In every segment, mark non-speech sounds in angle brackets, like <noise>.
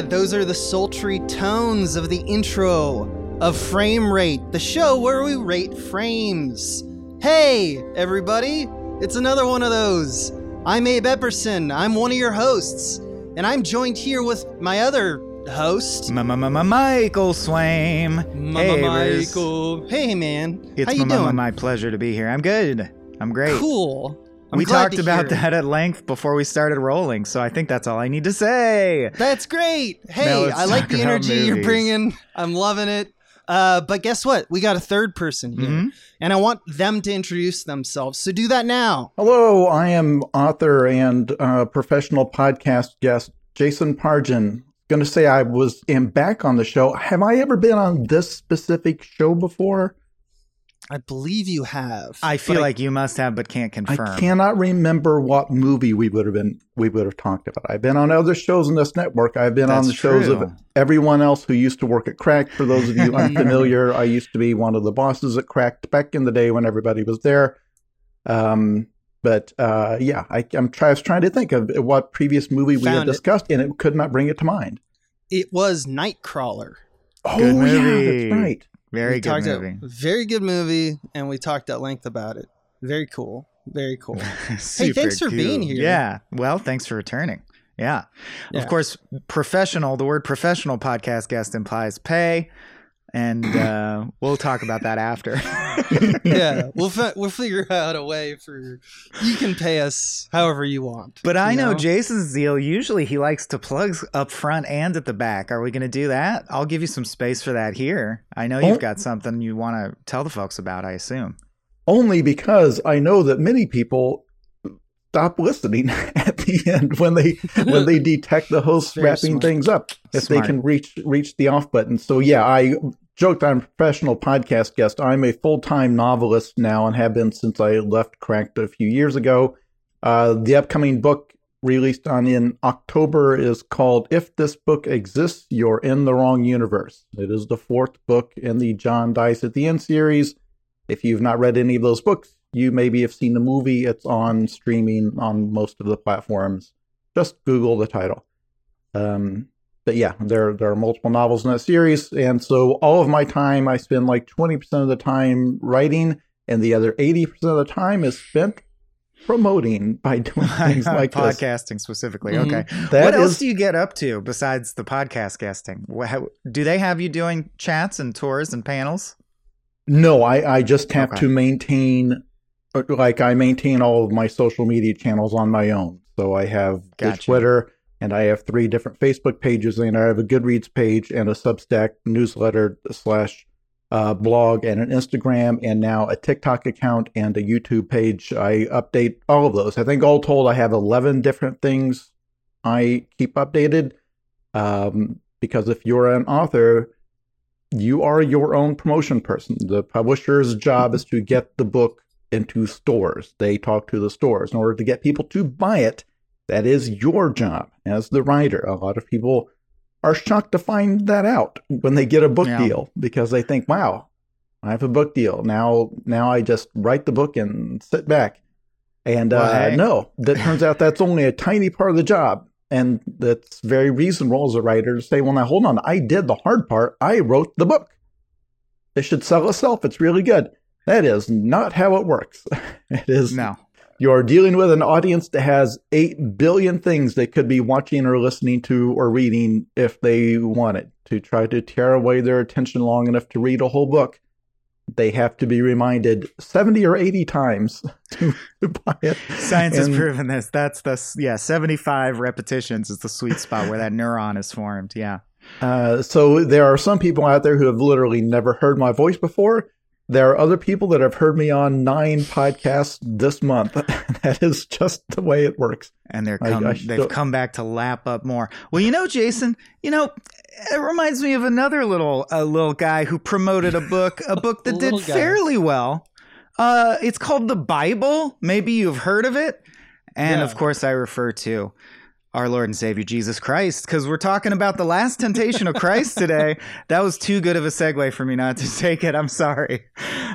Yeah, those are the sultry tones of the intro of Frame Rate, the show where we rate frames. Hey, everybody, it's another one of those. I'm Abe Epperson, I'm one of your hosts, and I'm joined here with my other host, Michael Swaim. Hey. Michael. Hey, man. It's How you doing? my pleasure to be here. I'm good. I'm great. Cool. I'm we talked about hear it. that at length before we started rolling, so I think that's all I need to say. That's great. Hey, I like the about energy you're bringing. I'm loving it. Uh, but guess what? We got a third person here, Mhm. and I want them to introduce themselves. So do that now. Hello, I am author and uh, professional podcast guest Jason Pargin. Going to say I was am back on the show. Have I ever been on this specific show before? I believe you have. I feel but like you must have, but can't confirm. I cannot remember what movie we would have been we would have talked about. I've been on other shows in this network. I've been on That's the shows of everyone else who used to work at Cracked. For those of you <laughs> unfamiliar, I used to be one of the bosses at Cracked back in the day when everybody was there. Um, but uh, yeah, I, I'm try, I was trying to think of what previous movie we had Found it. discussed, and it could not bring it to mind. it was Nightcrawler. Oh yeah, that's right. Very we good movie. At, very good movie, and we talked at length about it. Very cool. Very cool. <laughs> hey, thanks for cool. being here. Yeah. Well, thanks for returning. Yeah. Yeah. Of course, professional, the word professional podcast guest implies pay. And uh, we'll talk about that after. <laughs> yeah, we'll fi- we'll figure out a way for you can pay us however you want. But I you know Jason's zeal. Usually he likes to plug up front and at the back. Are we going to do that? I'll give you some space for that here. I know you've got something you want to tell the folks about, I assume. Only because I know that many people stop listening <laughs> at the end when they when they <laughs> detect the host Very wrapping smart. things up if Smart. they can reach reach the off button. So yeah, I joked I'm a professional podcast guest. I'm a full time novelist now and have been since I left Cracked a few years ago. Uh, the upcoming book released on in October is called "If This Book Exists, You're in the Wrong Universe." It is the fourth book in the John Dies at the End series. If you've not read any of those books, you maybe have seen the movie. It's on streaming on most of the platforms. Just Google the title. Um, but yeah, there there are multiple novels in that series, and so all of my time, I spend like twenty percent of the time writing, and the other eighty percent of the time is spent promoting by <laughs> doing things <laughs> like this. podcasting specifically. Mhm. Okay. That what else do you get up to besides the podcast guesting? Do they have you doing chats and tours and panels? No, I, I just have Okay. to maintain, uh, like, I maintain all of my social media channels on my own. So I have Gotcha. Twitter, and I have three different Facebook pages, and I have a Goodreads page, and a Substack newsletter slash uh, blog, and an Instagram, and now a TikTok account and a YouTube page. I update all of those. I think all told, I have 11 different things I keep updated. Um, because if you're an author, you are your own promotion person. The publisher's job is to get the book into stores. They talk to the stores in order to get people to buy it. That is your job as the writer. A lot of people are shocked to find that out when they get a book Yeah. deal because they think, "Wow, I have a book deal. Now now I just write the book and sit back." And Well, uh, hey. no, that turns out that's only a tiny part of the job. And that's very reasonable as a writer to say, well, now hold on, I did the hard part. I wrote the book. It should sell itself. It's really good. That is not how it works. <laughs> it is No. You're dealing with an audience that has 8 billion things they could be watching or listening to or reading if they wanted to try to tear away their attention long enough to read a whole book. They have to be reminded 70 or 80 times <laughs> to, to buy it. Science has proven this. That's the yeah, 75 repetitions is the sweet spot where that neuron is formed. Yeah. Uh, so there are some people out there who have literally never heard my voice before. There are other people that have heard me on nine podcasts this month. <laughs> that is just the way it works. And they're I- come, I they've still- come back to lap up more. Well, you know, Jason, you know, it reminds me of another little a little guy who promoted a book, a book <laughs> that did guy. fairly well. Uh, it's called the Bible. Maybe you've heard of it. And Yeah. of course, I refer to our Lord and Savior Jesus Christ because we're talking about the last temptation of Christ today. <laughs> That was too good of a segue for me not to take it. I'm sorry.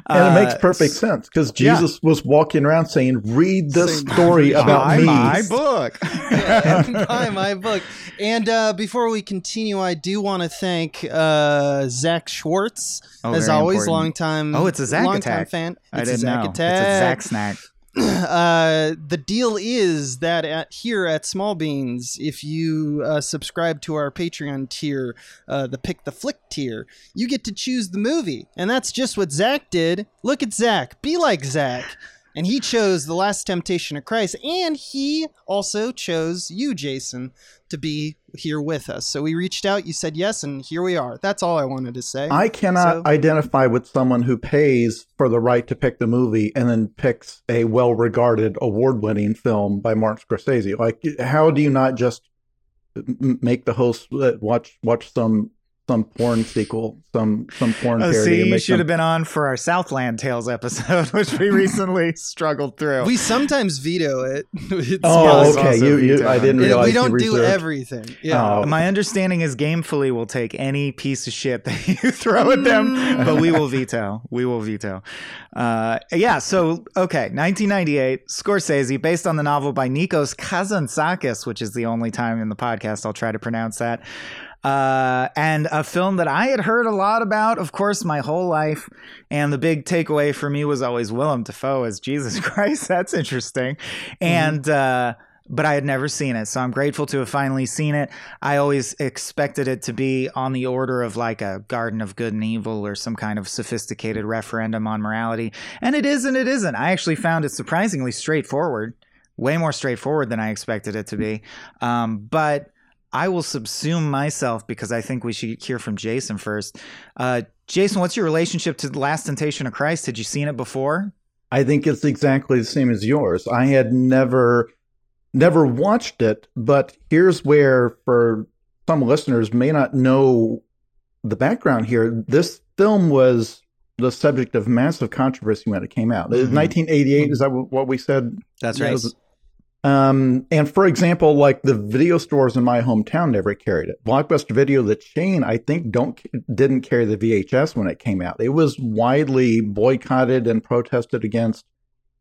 And it makes Uh, perfect sense because yeah. Jesus was walking around saying, "Read this Saying, story about buy me." my <laughs> book. <laughs> Yeah, buy my book. And uh, before we continue, I do want to thank uh, Zach Schwartz, Oh, as always, important. long time. Oh, it's a Zach long attack. fan. I didn't a Zach know. attack. It's a Zach snack. <clears throat> uh, the deal is that at here at Small Beans, if you uh, subscribe to our Patreon tier, uh, the Pick the Flick tier, you get to choose the movie, and that's just what Zach did. Look at Zach, be like Zach, and he chose the Last Temptation of Christ, and he also chose you, Jason, to be here with us. So we reached out, you said yes, and here we are. That's all I wanted to say. I cannot So- identify with someone who pays for the right to pick the movie and then picks a well-regarded, award-winning film by Martin Scorsese. Like, how do you not just make the host uh, watch watch some some porn sequel, some some porn Oh, parody? see, you should them- have been on for our Southland Tales episode, <laughs> which we recently <laughs> struggled through. we sometimes veto it. <laughs> It's Oh, okay. You, you, I didn't it. realize we don't you do everything. Yeah. Oh. My understanding is Gamefully will take any piece of shit that you throw at them, but we will veto. We will veto. Uh, yeah, so, okay, 1998, Scorsese, based on the novel by Nikos Kazantzakis, which is the only time in the podcast I'll try to pronounce that. Uh, and a film that I had heard a lot about, of course, my whole life. And the big takeaway for me was always Willem Dafoe as Jesus <laughs> Christ. That's interesting. And, uh, but I had never seen it. So I'm grateful to have finally seen it. I always expected it to be on the order of like a Garden of Good and Evil or some kind of sophisticated referendum on morality. And it is and it isn't. I actually found it surprisingly straightforward, way more straightforward than I expected it to be. Um, but I will subsume myself because I think we should hear from Jason first. Uh, Jason, what's your relationship to The Last Temptation of Christ? Had you seen it before? I think it's exactly the same as yours. I had never never watched it, but here's where for some listeners may not know the background here. This film was the subject of massive controversy when it came out. Was Mhm. 1988 is that what we said? That's right. Yes. Um, and for example, like the video stores in my hometown never carried it. Blockbuster Video, the chain, I think don't didn't carry the VHS when it came out. It was widely boycotted and protested against.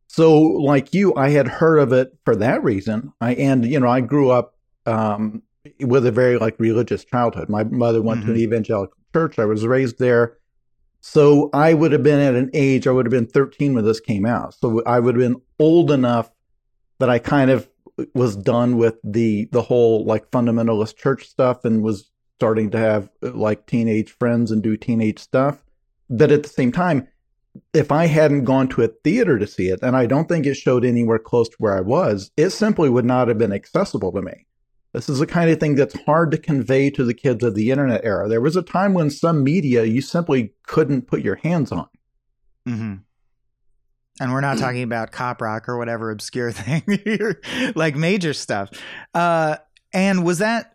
So, like you, I had heard of it for that reason. I and you know I grew up um, with a very like religious childhood. My mother went to an evangelical church. I was raised there. So I would have been at an age, I would have been 13 when this came out. So I would have been old enough that I kind of was done with the the whole like fundamentalist church stuff and was starting to have like teenage friends and do teenage stuff. But at the same time, if I hadn't gone to a theater to see it, and I don't think it showed anywhere close to where I was, it simply would not have been accessible to me. This is the kind of thing that's hard to convey to the kids of the internet era. There was a time when some media you simply couldn't put your hands on. Mm-hmm. And we're not talking about cop rock or whatever obscure <laughs> thing, like major stuff. Uh, and was that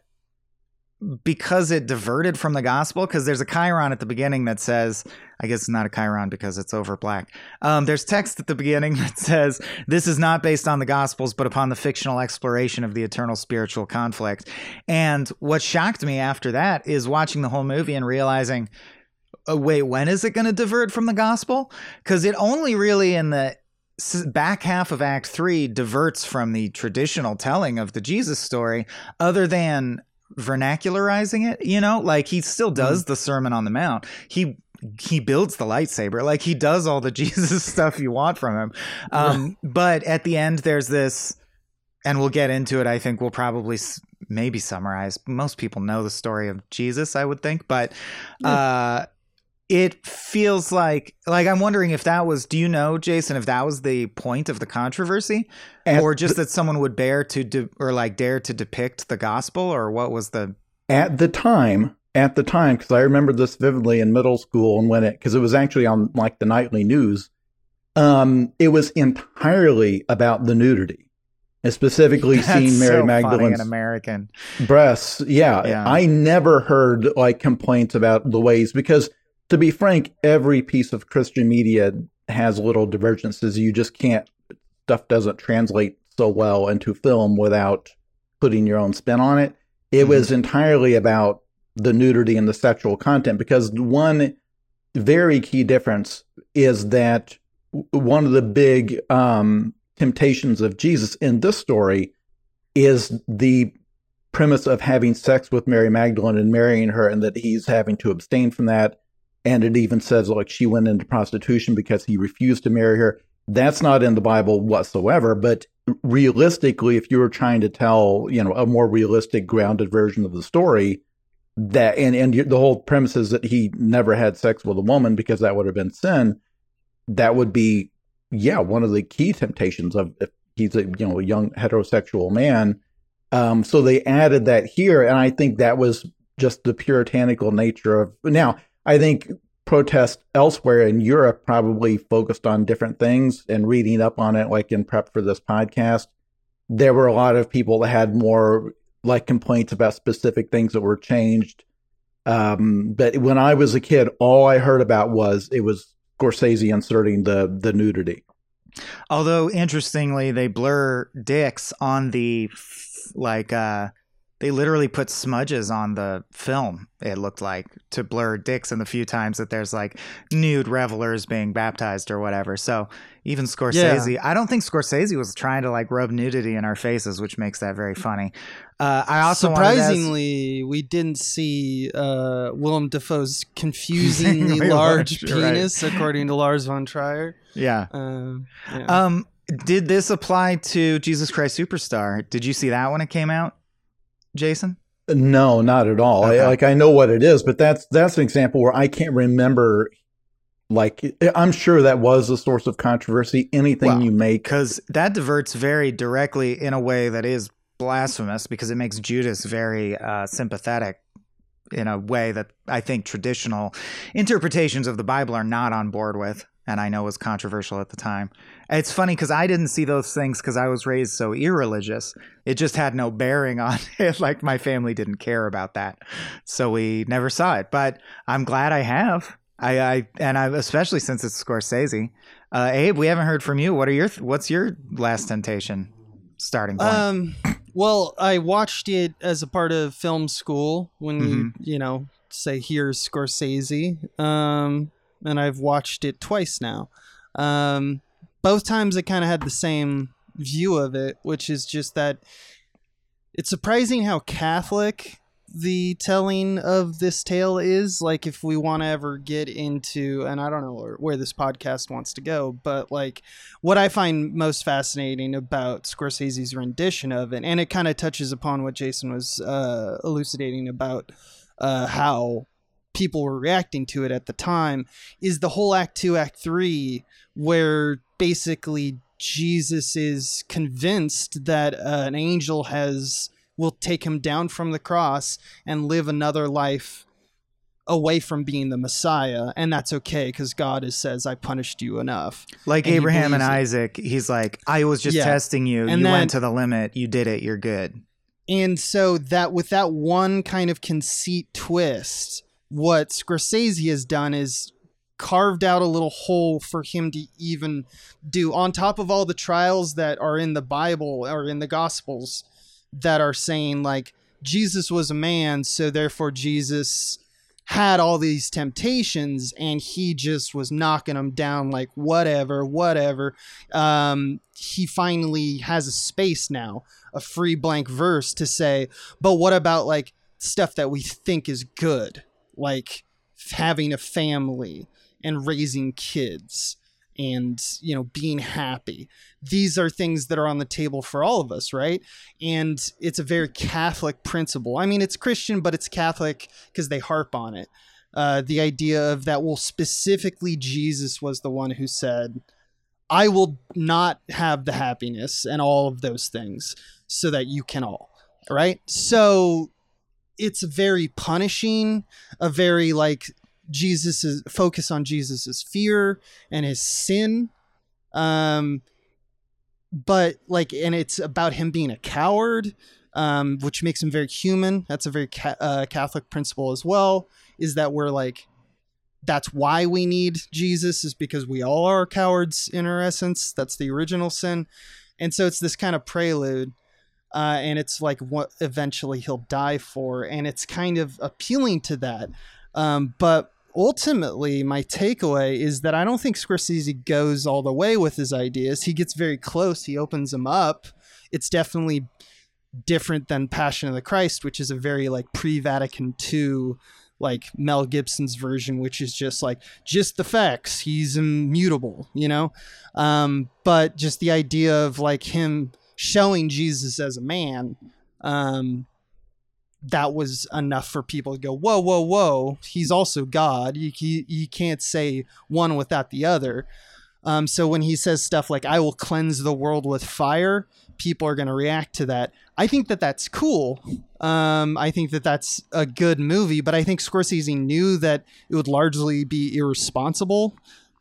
because it diverted from the gospel? Because there's a chyron at the beginning that says, I guess it's not a chyron because it's over black. Um, there's text at the beginning <laughs> that says, This is not based on the gospels, but upon the fictional exploration of the eternal spiritual conflict. And what shocked me after that is watching the whole movie and realizing, wait, when is it going to divert from the gospel? Because it only really in the back half of Act Three diverts from the traditional telling of the Jesus story, other than vernacularizing it. You know, like he still does the Sermon on the Mount. He he builds the lightsaber like he does all the <laughs> jesus stuff you want from him um, but at the end there's this and we'll get into it i think we'll probably s- maybe summarize most people know the story of jesus i would think but uh it feels like like i'm wondering if that was do you know jason if that was the point of the controversy? At or just that someone would bear to de- or like dare to depict the gospel or what was the at the time at the time because i remember this vividly in middle school and when it because it was actually on like the nightly news um it was entirely about the nudity and specifically <laughs> That's seeing mary so magdalene's an american. breasts. Yeah, Yeah. i never heard like complaints about the ways because to be frank every piece of christian media has little divergences you just can't stuff doesn't translate so well into film without putting your own spin on it it Mhm. was entirely about the nudity and the sexual content because one very key difference is that one of the big um, temptations of Jesus in this story is the premise of having sex with Mary Magdalene and marrying her, and that he's having to abstain from that. And it even says like she went into prostitution because he refused to marry her. That's not in the Bible whatsoever. But realistically, if you were trying to tell, you know, a more realistic, grounded version of the story, that and and the whole premise is that he never had sex with a woman because that would have been sin. That would be, yeah, one of the key temptations of if he's a you know a young heterosexual man. Um, so they added that here, and I think that was just the puritanical nature of. Now, I think protests elsewhere in Europe probably focused on different things, and reading up on it, like in prep for this podcast, there were a lot of people that had more like complaints about specific things that were changed. Um, but when I was a kid, all I heard about was it was Scorsese inserting the the nudity. Although interestingly, they blur dicks on the like uh they literally put smudges on the film it looked like to blur dicks in the few times that there's like nude revelers being baptized or whatever so even scorsese yeah. i don't think scorsese was trying to like rub nudity in our faces which makes that very funny uh, i also surprisingly we didn't see uh, willem dafoe's confusingly <laughs> large penis right. according to lars von trier yeah. Uh, yeah. um did this apply to jesus christ superstar did you see that when it came out Jason? No, not at all. Okay. I, like I know what it is, but that's that's an example where I can't remember. Like I'm sure that was a source of controversy. Anything well, you make, because that diverts very directly in a way that is blasphemous, because it makes Judas very uh, sympathetic in a way that I think traditional interpretations of the Bible are not on board with and I know was controversial at the time. It's funny because I didn't see those things because I was raised so irreligious. It just had no bearing <laughs> on it. like my family didn't care about that, so we never saw it. But I'm glad I have. I, I and I especially since it's Scorsese. Uh, Abe, we haven't heard from you. What are your What's your Last Temptation starting point? Um, well, I watched it as a part of film school when mm-hmm. you you know say here's Scorsese. Um, and I've watched it twice now. Um, both times I kind of had the same view of it, which is just that it's surprising how Catholic the telling of this tale is. Like, if we want to ever get into, and I don't know where, this podcast wants to go, but like, what I find most fascinating about Scorsese's rendition of it, and it kind of touches upon what Jason was uh, elucidating about uh, how people were reacting to it at the time is the whole act 2 act 3 where basically Jesus is convinced that uh, an angel has will take him down from the cross and live another life away from being the Messiah, and that's okay because God is, says, "I punished you enough." Like and Abraham and Isaac, it. he's like, "I was just yeah. testing you. And you went to the limit. You did it. You're good." And so that with that one kind of conceit twist, what Scorsese has done is carved out a little hole for him to even do on top of all the trials that are in the Bible or in the Gospels that are saying like Jesus was a man, so therefore Jesus had all these temptations and he just was knocking them down like whatever, whatever. Um, he finally has a space now, a free blank verse to say, but what about like stuff that we think is good? Like having a family and raising kids and you know being happy. These are things that are on the table for all of us right? And it's a very catholic principle. I mean it's christian but it's catholic because they harp on it. Uh, the idea of that well specifically jesus was the one who said i will not have the happiness and all of those things so that you can all right? So it's very punishing, a very like Jesus's focus on Jesus's fear and his sin. Um, but like, and it's about him being a coward, um, which makes him very human. That's a very ca- uh, Catholic principle as well. Is that we're like, that's why we need Jesus, is because we all are cowards in our essence. That's the original sin, and so it's this kind of prelude uh, and it's like what eventually he'll die for, and it's kind of appealing to that. Um, but ultimately, my takeaway is that I don't think Scorsese goes all the way with his ideas. He gets very close. He opens them up. It's definitely different than Passion of the Christ, which is a very like pre-Vatican II like Mel Gibson's version, which is just like just the facts. He's immutable, you know. Um, but just the idea of like him showing Jesus as a man, um, that was enough for people to go, whoa, whoa, whoa. He's also God. You you, you can't say one without the other. Um, so when he says stuff like "I will cleanse the world with fire," people are going to react to that. I think that that's cool. Um, I think that that's a good movie, but I think Scorsese knew that it would largely be irresponsible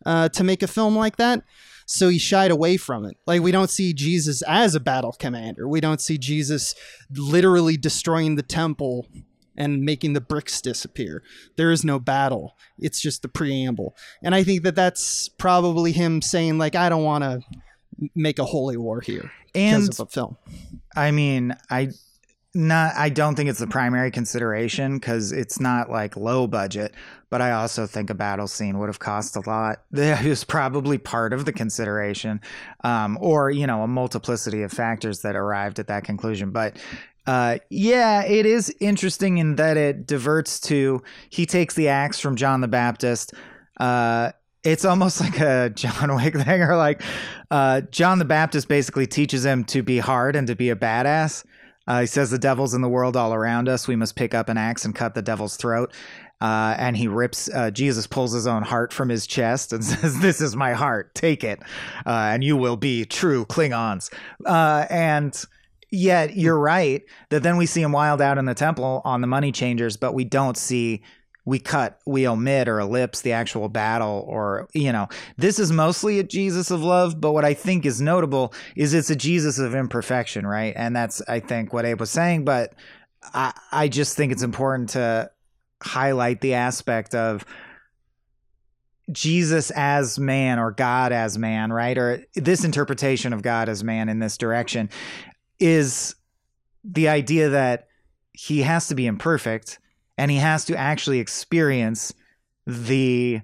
uh, to make a film like that. So he shied away from it. Like, we don't see Jesus as a battle commander. We don't see Jesus literally destroying the temple and making the bricks disappear. There is no battle. It's just the preamble. And I think that that's probably him saying, like, I don't want to make a holy war here And because of a film. I mean, I not I don't think it's the primary consideration because it's not like low budget, but I also think a battle scene would have cost a lot. <laughs> That is probably part of the consideration, um, or you know, a multiplicity of factors that arrived at that conclusion. But uh, yeah, it is interesting in that it diverts to he takes the axe from John the Baptist. Uh, it's almost <laughs> like a John Wick thing, or like uh, John the Baptist basically teaches him to be hard and to be a badass. Uh, he says the devil's in the world all around us. We must pick up an axe and cut the devil's throat. Uh, and he rips. Uh, Jesus pulls his own heart from his chest and <laughs> says, "This is my heart. Take it, uh, and you will be true Klingons." Uh, and yet, you're right that then we see him wild out in the temple on the money changers, but we don't see we cut, we omit or ellipse the actual battle, or, you know, this is mostly a Jesus of love, but what I think is notable is it's a Jesus of imperfection, right? And that's, I think, what Abe was saying, but I, I just think it's important to highlight the aspect of Jesus as man or God as man, right? Or this interpretation of God as man in this direction is the idea that he has to be imperfect and he has to actually experience the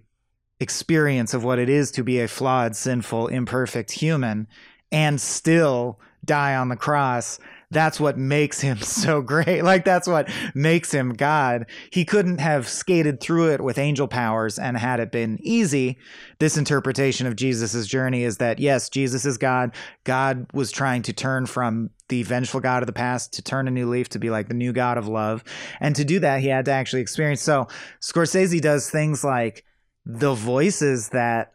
experience of what it is to be a flawed, sinful, imperfect human and still die on the cross. That's what makes him <laughs> so great. Like, that's what makes him God. He couldn't have skated through it with angel powers and had it been easy. This interpretation of Jesus' journey is that, yes, Jesus is God. God was trying to turn from the vengeful God of the past to turn a new leaf to be like the new God of love. And to do that, he had to actually experience. So, Scorsese does things like the voices that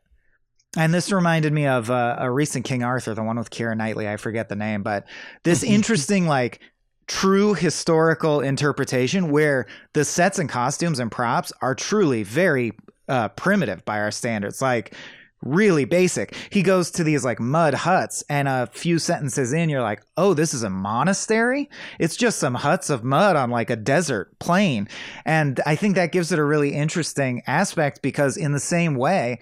and this reminded me of uh, a recent King Arthur, the one with Keira Knightley. I forget the name, but this interesting, like, true historical interpretation where the sets and costumes and props are truly very uh, primitive by our standards. Like, really basic. He goes to these like mud huts, and a few sentences in, you're like, oh, this is a monastery? It's just some huts of mud on like a desert plain. And I think that gives it a really interesting aspect because, in the same way,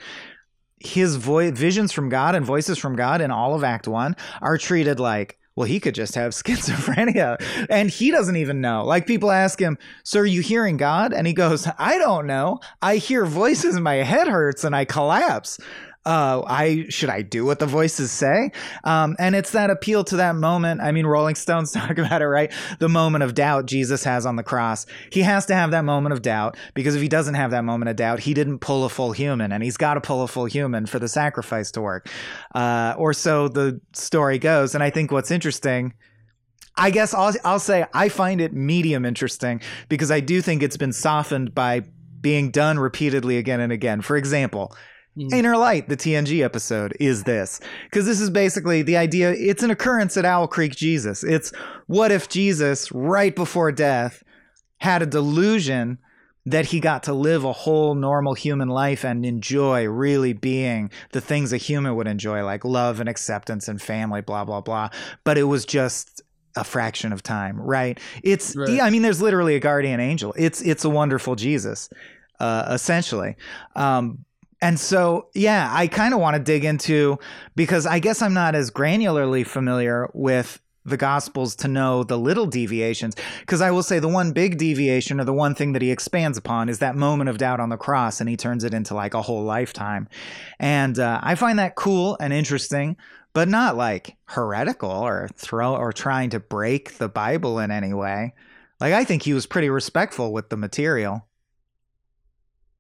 his voice visions from God and voices from God in all of Act One are treated like, well, he could just have <laughs> schizophrenia. And he doesn't even know. Like people ask him, So are you hearing God? And he goes, I don't know. I hear voices my head hurts and I collapse uh, I should I do what the voices say? Um, and it's that appeal to that moment. I mean, Rolling Stones <laughs> talk about it, right? The moment of doubt Jesus has on the cross. He has to have that moment of doubt because if he doesn't have that moment of doubt, he didn't pull a full human, and he's got to pull a full human for the sacrifice to work, uh, or so the story goes. And I think what's interesting. I guess I'll, I'll say I find it medium interesting because I do think it's been softened by being done repeatedly again and again. For example, Mm. Inner Light, the TNG episode, is this. Because this is basically the idea, it's an occurrence at Owl Creek Jesus. It's what if Jesus, right before death, had a delusion that he got to live a whole normal human life and enjoy really being the things a human would enjoy, like love and acceptance and family, blah, blah, blah. But it was just a fraction of time, right? It's, Right. yeah, I mean, there's literally a guardian angel. It's, it's a wonderful Jesus, uh, essentially. Um, and so, yeah, I kind of want to dig into because I guess I'm not as granularly familiar with the Gospels to know the little deviations. Because I will say the one big deviation, or the one thing that he expands upon, is that moment of doubt on the cross, and he turns it into like a whole lifetime. And uh, I find that cool and interesting, but not like heretical or throw or trying to break the Bible in any way. Like I think he was pretty respectful with the material.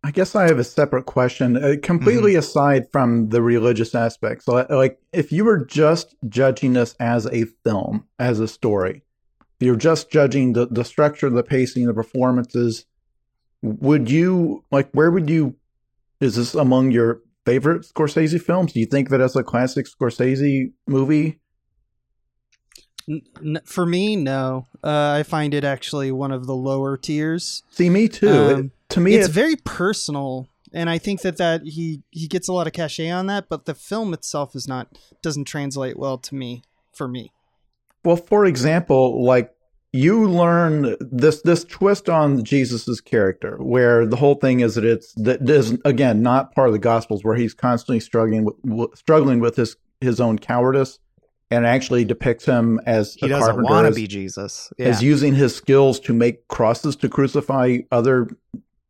I guess I have a separate question, uh, completely Mm-hmm. aside from the religious aspects. So, like, if you were just judging this as a film, as a story, you're just judging the, the structure, the pacing, the performances, would you, like, where would you, is this among your favorite Scorsese films? Do you think that it's a classic Scorsese movie? N- for me, no. Uh, I find it actually one of the lower tiers. See, me too. Um, It- to me, it's it, very personal, and I think that that he he gets a lot of cachet on that. But the film itself is not doesn't translate well to me. For me, Well, for example, like you learn this this twist on Jesus's character, where the whole thing is that it's that is again not part of the Gospels, where he's constantly struggling with struggling with his his own cowardice, and actually depicts him as He doesn't want to be Jesus. Yeah. as using his skills to make crosses to crucify other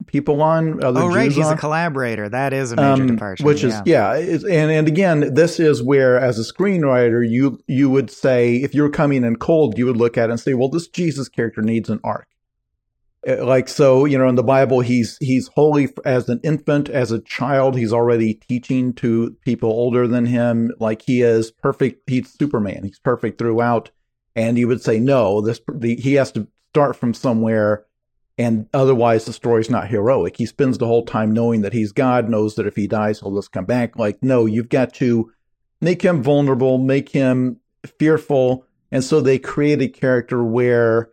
people on. Other oh, right. Jews He's on a collaborator. That is a major um, departure. which is yeah. yeah, and and again, this is where as a screenwriter, you you would say if you're coming in cold, you would look at it and say, well, this Jesus character needs an arc. Uh, Like so, you know, in the Bible, he's he's holy as an infant, as a child. He's already teaching to people older than him. Like he is perfect. He's Superman. He's perfect throughout. And you would say, no, this the, he has to start from somewhere and otherwise the story's not heroic. He spends the whole time knowing that he's God, knows that if he dies, he'll just come back. Like, no, you've got to make him vulnerable, make him fearful. And so they create a character where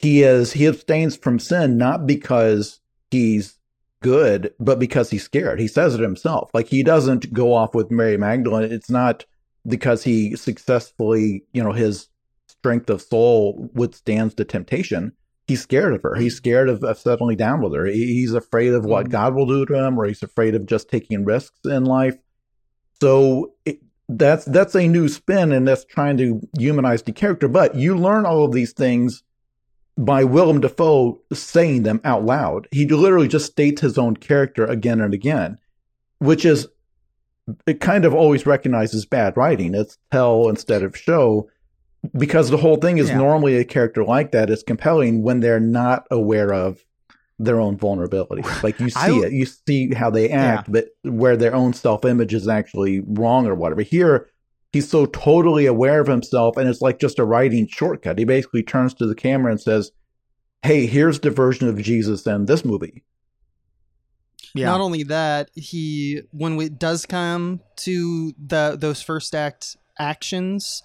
he is he abstains from sin not because he's good, but because he's scared. He says it himself. Like he doesn't go off with Mary Magdalene. It's not because he successfully, you know, his strength of soul withstands the temptation he's scared of her. He's scared of, of settling down with her. He's afraid of what Mhm. God will do to him, or he's afraid of just taking risks in life. So it, that's that's a new spin, and that's trying to humanize the character. But you learn all of these things by Willem Dafoe saying them out loud. He literally just states his own character again and again, which is it kind of always recognizes bad writing. It's tell instead of show because the whole thing is Yeah. normally a character like that is compelling when they're not aware of their own vulnerability. <sighs> Like you see I- it, you see how they act, but where their own self image is actually wrong or whatever. Here, he's so totally aware of himself, and it's like just a writing shortcut. He basically turns to the camera and says, "Hey, here's the version of Jesus in this movie." yeah. not only that, he when it does come to the those first act actions,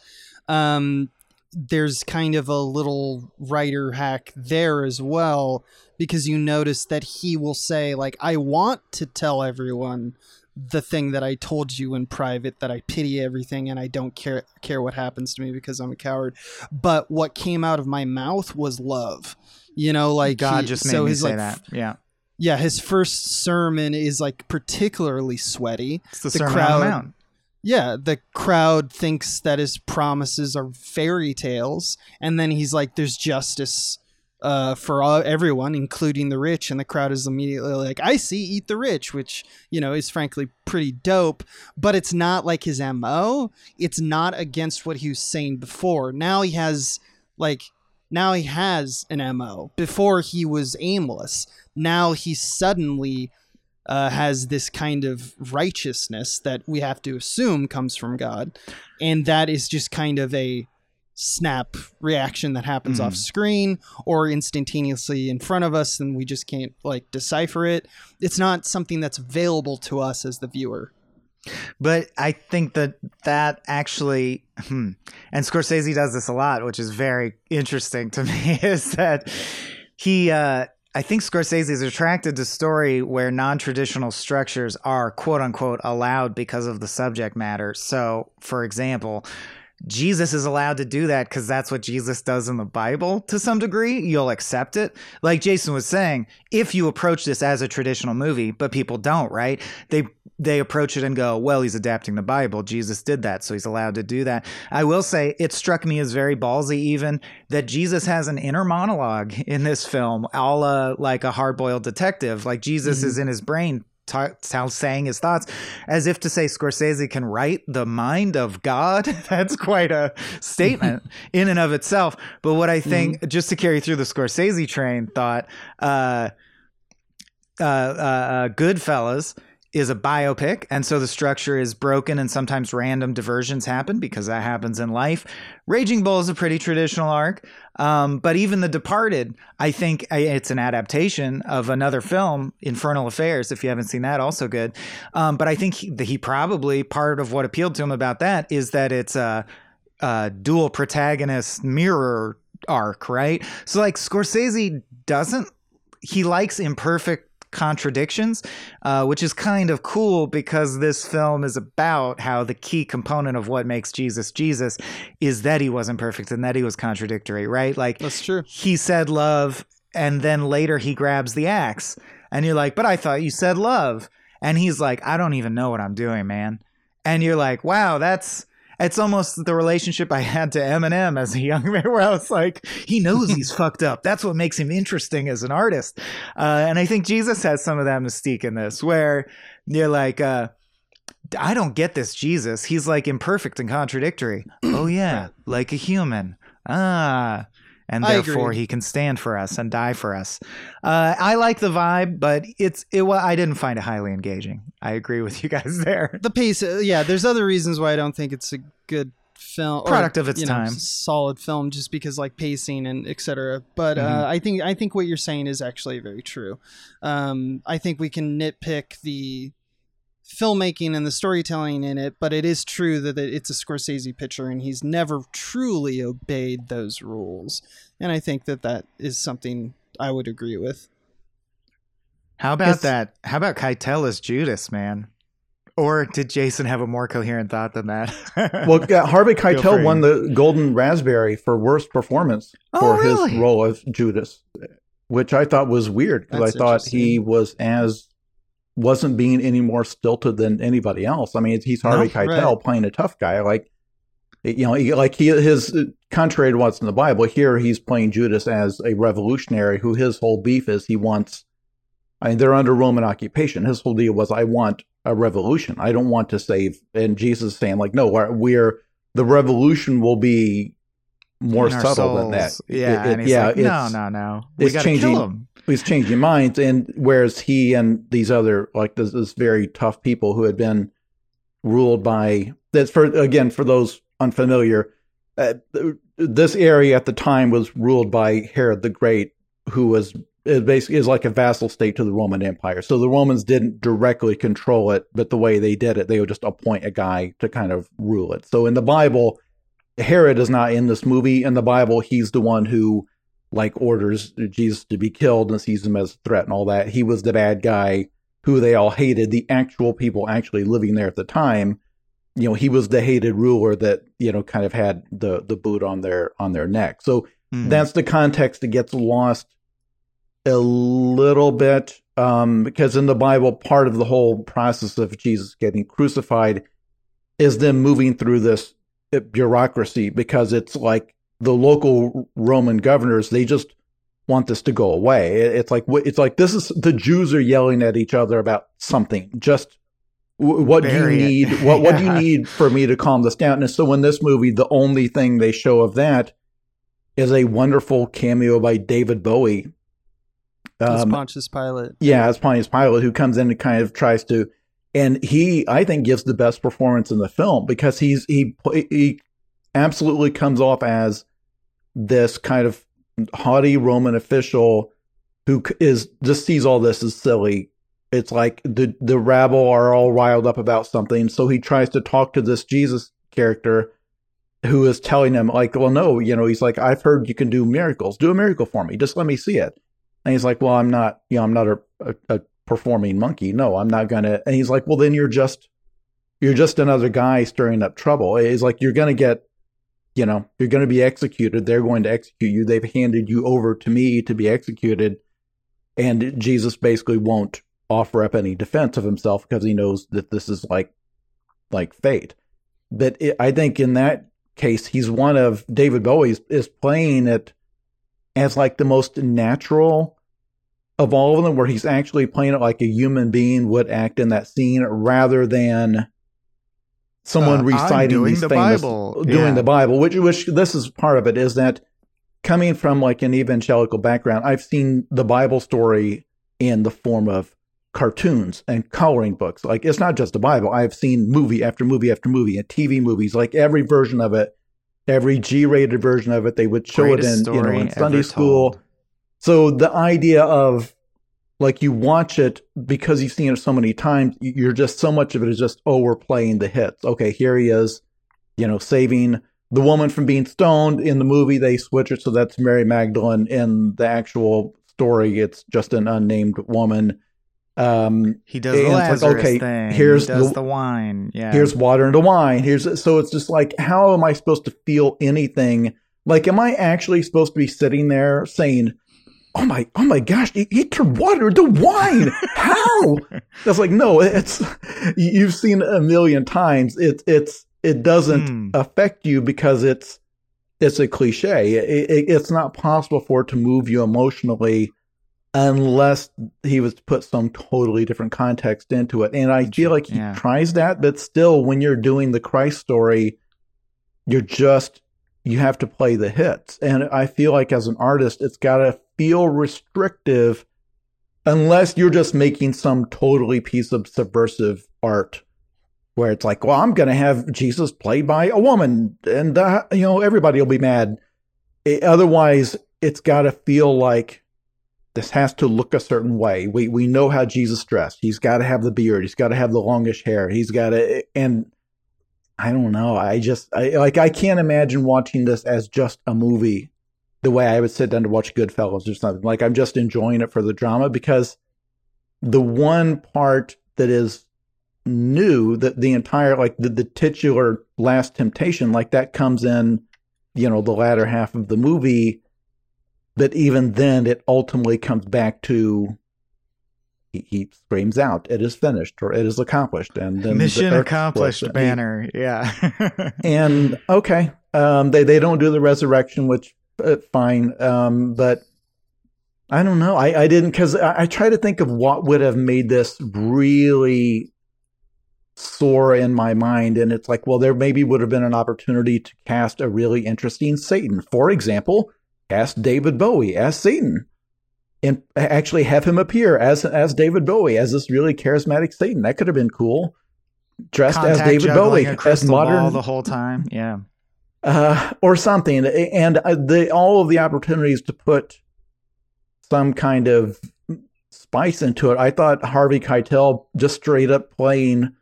um, there's kind of a little writer hack there as well because you notice that he will say like, "I want to tell everyone." The thing that I told you in private that I pity everything and I don't care care what happens to me because I'm a coward. But what came out of my mouth was love. You know, like God he- just made so me his, say like, that. Yeah. yeah, his first sermon is like particularly sweaty. It's the, the Sermon on crowd- the Mount. Yeah, the crowd thinks that his promises are fairy tales, and then he's like, "There's justice uh, for all, everyone, including the rich," and the crowd is immediately like, "I see, eat the rich," which you know is frankly pretty dope. But it's not like his mo. It's not against what he was saying before. Now he has like now he has an mo. Before he was aimless. Now he suddenly uh, has this kind of righteousness that we have to assume comes from God, and that is just kind of a snap reaction that happens Mhm. off screen or instantaneously in front of us and we just can't like decipher it it's not something that's available to us as the viewer But I think that that actually, hmm, and Scorsese does this a lot, which is very interesting to <laughs> me, is that he, uh, I think Scorsese is attracted to story where non-traditional structures are quote unquote allowed because of the subject matter. So, for example, Jesus is allowed to do that because that's what Jesus does in the Bible to some degree. You'll accept it. Like Jason was saying, if you approach this as a traditional movie, but people don't, right? They they approach it and go, well, he's adapting the Bible. Jesus did that, so he's allowed to do that. I will say it struck me as very ballsy, even that Jesus has an inner monologue in this film, a la like a hard boiled detective. Like Jesus Mhm. is in his brain. T- t- saying his thoughts as if to say Scorsese can write the mind of God. <laughs> That's quite a statement <laughs> in and of itself. But what I think, just to carry through the Scorsese train thought, uh, uh, uh, uh, Goodfellas is a biopic, and so the structure is broken, and sometimes random diversions happen because that happens in life. Raging Bull is a pretty traditional arc, um, but even The Departed, I think it's an adaptation of another film, Infernal Affairs. If you haven't seen that, also good. Um, but I think he, he probably part of what appealed to him about that is that it's a, a dual protagonist mirror arc, right? So like Scorsese doesn't he likes imperfect contradictions, uh, which is kind of cool because this film is about how the key component of what makes Jesus Jesus is that he wasn't perfect and that he was contradictory, right? Like That's true. he said love and then later he grabs the axe and you're like, but I thought you said love. And he's like, I don't even know what I'm doing, man. And you're like, wow, that's it's almost the relationship I had to Eminem as a young man, <laughs> where I was like, he knows he's <laughs> fucked up. That's what makes him interesting as an artist. Uh, and I think Jesus has some of that mystique in this, where you're like, uh, I don't get this Jesus. He's like imperfect and contradictory. <clears throat> oh yeah, like a human. Ah. And I therefore agree. he can stand for us and die for us. Uh, I like the vibe, but it's it. wa- I didn't find it highly engaging. I agree with you <laughs> guys there. The pace, uh, yeah. There's other reasons why I don't think it's a good film, or, Product of its you know, time. solid film, just because like pacing and etc. But Mhm. uh, I think I think what you're saying is actually very true. Um, I think we can nitpick the filmmaking and the storytelling in it, but it is true that it's a Scorsese picture, and he's never truly obeyed those rules. And I think that that is something I would agree with. How about It's- that? How about Keitel as Judas, man? Or did Jason have a more coherent thought than that? <laughs> Well, yeah, Harvey Keitel won the Golden Raspberry for worst performance Oh, for really? his role of Judas, which I thought was weird because I thought he was as wasn't being any more stilted than anybody else. I mean, he's Harvey No, Keitel right. playing a tough guy, like you know, he, like he his uh, contrary to what's in the Bible. Here, he's playing Judas as a revolutionary who his whole beef is he wants. I mean, they're under Roman occupation. His whole deal was, I want a revolution. I don't want to save. And Jesus is saying, like, no, we're, we're the revolution will be more subtle than that. souls. Yeah, It- it- and he's yeah, like, no, no, no. We it's got to changing- kill him. He's changing minds. And whereas he and these other like this, this very tough people who had been ruled by that's for again for those unfamiliar uh, this area at the time was ruled by herod the great who was basically is like a vassal state to the roman empire. So the romans didn't directly control it but the way they did it they would just appoint a guy to kind of rule it. So in the bible herod is not in this movie. In the bible he's the one who like orders Jesus to be killed and sees him as a threat and all that. He was the bad guy who they all hated. The actual people actually living there at the time, you know, he was the hated ruler that you know kind of had the the boot on their on their neck. So Mhm. that's the context that gets lost a little bit um, because in the Bible, part of the whole process of Jesus getting crucified is them moving through this bureaucracy because it's like the local Roman governors they just want this to go away. It's like it's like this is the Jews are yelling at each other about something. Just what do you Bury it. need? <laughs> What what do you need for me to calm this down? And so in this movie, the only thing they show of that is a wonderful cameo by David Bowie. As Um, Pontius Pilate. yeah, as Pontius Pilate, who comes in and kind of tries to, and he, I think, gives the best performance in the film because he's he he absolutely comes off as this kind of haughty Roman official who is just sees all this as silly. It's like the the rabble are all riled up about something, so he tries to talk to this Jesus character who is telling him like, well, no, you know, he's like, I've heard you can do miracles. Do a miracle for me. Just let me see it. And he's like, well, I'm not, you know, I'm not a, a, a performing monkey. No, I'm not gonna. And he's like, well, then you're just, you're just another guy stirring up trouble. He's like, you're gonna get, you know, you're gonna be executed. They're going to execute you. They've handed you over to me to be executed, and Jesus basically won't offer up any defense of himself because he knows that this is like like fate. But it, I think in that case, he's one of David Bowie's is playing it as like the most natural of all of them, where he's actually playing it like a human being would act in that scene, rather than someone Uh, reciting these the famous Bible. doing Yeah. the Bible. Which which this is part of it is that coming from like an evangelical background, I've seen the Bible story in the form of cartoons and coloring books. Like it's not just the Bible. I've seen movie after movie after movie and TV movies, like every version of it, every G-rated version of it. They would show Greatest it in you know in Sunday school. told. So the idea of like you watch it because you've seen it so many times, you're just so much of it is just oh we're playing the hits. Okay, here he is, you know, saving the woman from being stoned in the movie. They switch it so that's Mary Magdalene. In the actual story, it's just an unnamed woman. Um, He does the Lazarus like, okay, thing. here's he does the- the, wine. Yeah. here's water into wine. Here's so it's just like how am I supposed to feel anything? Like, am I actually supposed to be sitting there saying, "Oh my, oh my gosh, he, he turned water into wine"? How? <laughs> That's like no, it's you've seen it a million times. It's it's it doesn't Hmm. affect you because it's it's a cliche. It, it, it's not possible for it to move you emotionally unless he was to put some totally different context into it. And I feel like he Yeah. tries that, but still, when you're doing the Christ story, you're just you have to play the hits. And I feel like as an artist, it's got to feel restrictive unless you're just making some totally piece of subversive art where it's like, well, I'm going to have Jesus played by a woman and, uh, you know, everybody will be mad. It- otherwise, it's got to feel like this has to look a certain way. We, we know how Jesus dressed. He's got to have the beard. He's got to have the longish hair. He's got to, and I don't know. I just, I like, I can't imagine watching this as just a movie the way I would sit down to watch Goodfellas or something. Like, I'm just enjoying it for the drama because the one part that is new that the entire like the, the titular last temptation like that comes in you know the latter half of the movie but even then it ultimately comes back to he, he screams out it is finished or it is accomplished and Mission accomplished banner. Yeah. <laughs> and okay um they they don't do the resurrection which uh, fine um but i don't know i i didn't because I, I try to think of what would have made this really soar in my mind and it's like well there maybe would have been an opportunity to cast a really interesting satan for example cast david bowie as satan and actually have him appear as as david bowie as this really charismatic satan that could have been cool dressed as david bowie as modern ball the whole time. Yeah. Uh, or something. And uh, the all of the opportunities to put some kind of spice into it. I thought Harvey Keitel just straight up playing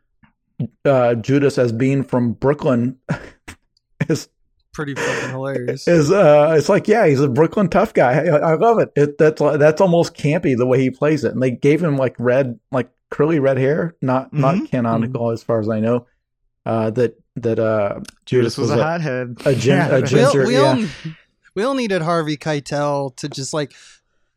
uh, Judas as being from Brooklyn <laughs> is Pretty fucking hilarious. is uh, it's like yeah, he's a Brooklyn tough guy. I, I love it. it. That's that's almost campy the way he plays it. And they gave him like red, like curly red hair, not not Mhm. canonical as far as I know. Uh, that that uh, Judas was, a hothead. a gin- a <laughs> we, all, ginger, we, yeah. all, we all needed Harvey Keitel to just like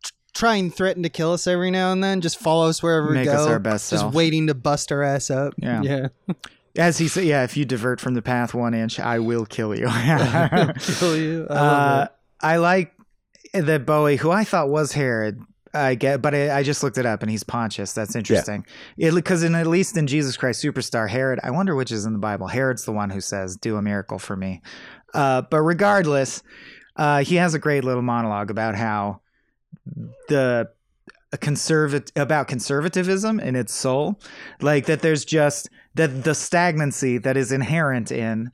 t- try and threaten to kill us every now and then. Just follow us wherever Make we go. us our best just self. waiting to bust our ass up. Yeah. yeah. <laughs> As he said, yeah, if you divert from the path one inch, I will kill you. <laughs> Kill you. I uh. I like that Bowie, who I thought was Herod. I get, but I, I just looked it up, and he's Pontius. That's interesting. Because in at least in Jesus Christ Superstar, Herod. I wonder which is in the Bible. Herod's the one who says, "Do a miracle for me." Uh, but regardless, uh, he has a great little monologue about how the a conservat about conservatism in its soul, like that. There's just that the stagnancy that is inherent in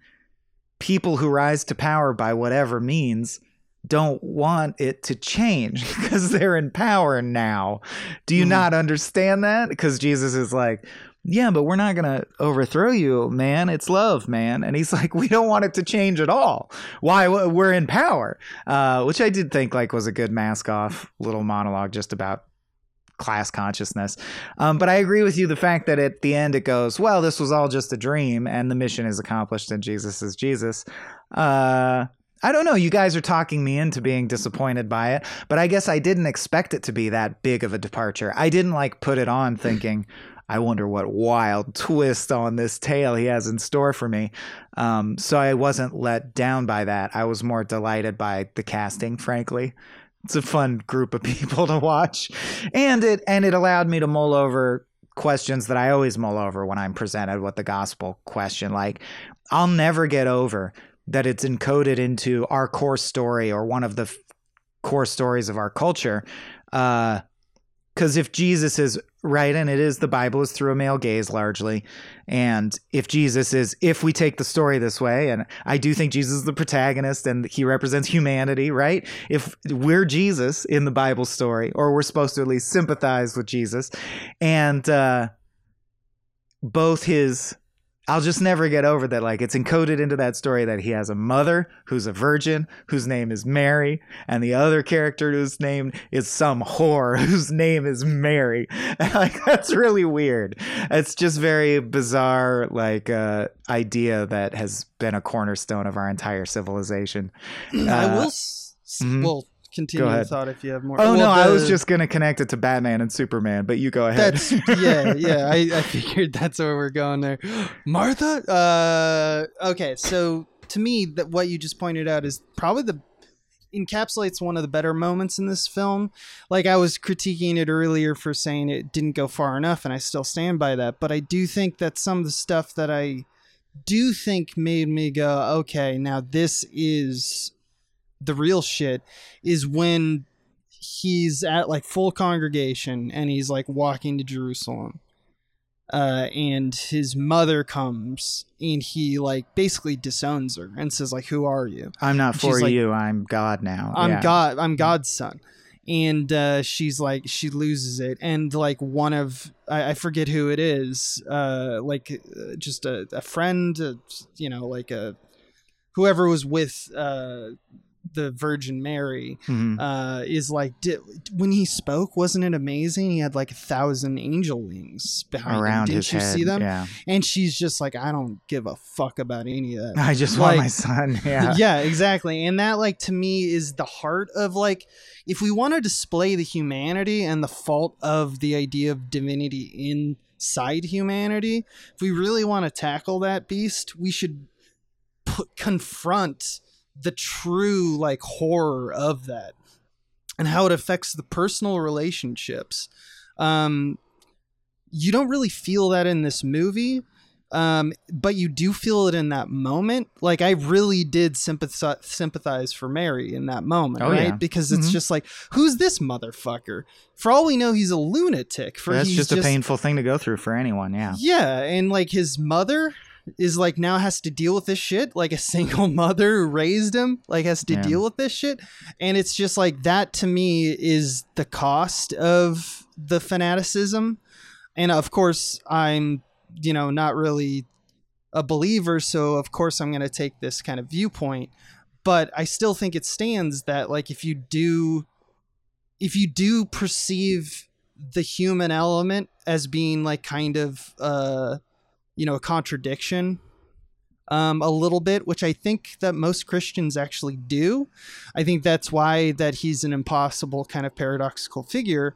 people who rise to power by whatever means don't want it to change <laughs> because they're in power now. Do you Mhm. not understand that? Because Jesus is like, yeah, but we're not going to overthrow you, man. It's love, man. And he's <laughs> like, we don't want it to change at all. Why? We're in power. Uh, which I did think like was a good mask off little monologue just about class consciousness. Um, but I agree with you. The fact that at the end it goes, well, this was all just a dream and the mission is accomplished and Jesus is Jesus. Uh, I don't know. You guys are talking me into being disappointed by it, but I guess I didn't expect it to be that big of a departure. I didn't like put it on thinking, I wonder what wild twist on this tale he has in store for me. Um, so I wasn't let down by that. I was more delighted by the casting, frankly. It's a fun group of <laughs> people to watch, and it and it allowed me to mull over questions that I always mull over when I'm presented with the gospel question. Like, I'll never get over that it's encoded into our core story or one of the f- core stories of our culture. Uh, because if Jesus is right, and it is the Bible is through a male gaze largely, and if Jesus is, if we take the story this way, and I do think Jesus is the protagonist and he represents humanity, right? If we're Jesus in the Bible story, or we're supposed to at least sympathize with Jesus, and uh, both his I'll just never get over that. Like it's encoded into that story that he has a mother who's a virgin, whose name is Mary, and the other character whose name is some whore <laughs> whose name is Mary. And <laughs> like that's really weird. It's just very bizarre, like uh, idea that has been a cornerstone of our entire civilization. I Uh, will. S- mhm. Well, continue the ahead. thought if you have more. Oh Well, no, I was just gonna connect it to Batman and Superman, but you go ahead. That's yeah, yeah. I, I <laughs> figured that's where we're going there. <gasps> Martha. Uh, okay, so to me, that what you just pointed out is probably the encapsulates one of the better moments in this film. Like I was critiquing it earlier for saying it didn't go far enough, and I still stand by that. But I do think that some of the stuff that I do think made me go, okay, now this is the real shit, is when he's at like full congregation and he's like walking to Jerusalem. Uh, and his mother comes and he like basically disowns her and says like who are you I'm not for like- you. I'm God now. i'm Yeah. god i'm god's son and uh, she's like she loses it and like one of i, I forget who it is uh, like uh, just a, a friend uh, you know like a whoever was with uh, the virgin mary Mhm. uh, is like when he spoke wasn't it amazing he had like a thousand angel wings behind around him his didn't you head. see them Yeah. and she's just like i don't give a fuck about any of that <laughs> I just want my son. <laughs> Yeah. yeah exactly and that like to me is the heart of like if we want to display the humanity and the fault of the idea of divinity inside humanity if we really want to tackle that beast we should put, confront the true like horror of that and how it affects the personal relationships um you don't really feel that in this movie um, but you do feel it in that moment. Like I really did sympathize sympathize for Mary in that moment, Oh, right? yeah. Because it's Mhm. just like, who's this motherfucker? For all we know, he's a lunatic. For That's he's just, a painful thing to go through for anyone. Yeah. yeah, and like his mother is like now has to deal with this shit. Like a <laughs> single mother who raised him, like has to Yeah. deal with this shit. And it's just like that to me is the cost of the fanaticism. And of course, I'm, you know, not really a believer, so of course I'm going to take this kind of viewpoint. But I still think it stands that like if you do if you do perceive the human element as being like kind of uh you know a contradiction um a little bit which i think that most christians actually do. I think that's why that he's an impossible kind of paradoxical figure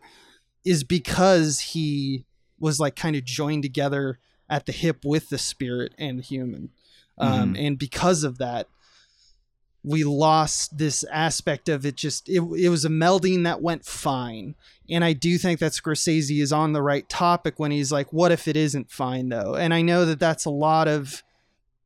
is because he was like kind of joined together at the hip with the spirit and the human. Um and because of that we lost this aspect of it just it, it was a melding that went fine and i do think that scorsese is on the right topic when he's like what if it isn't fine though and i know that that's a lot of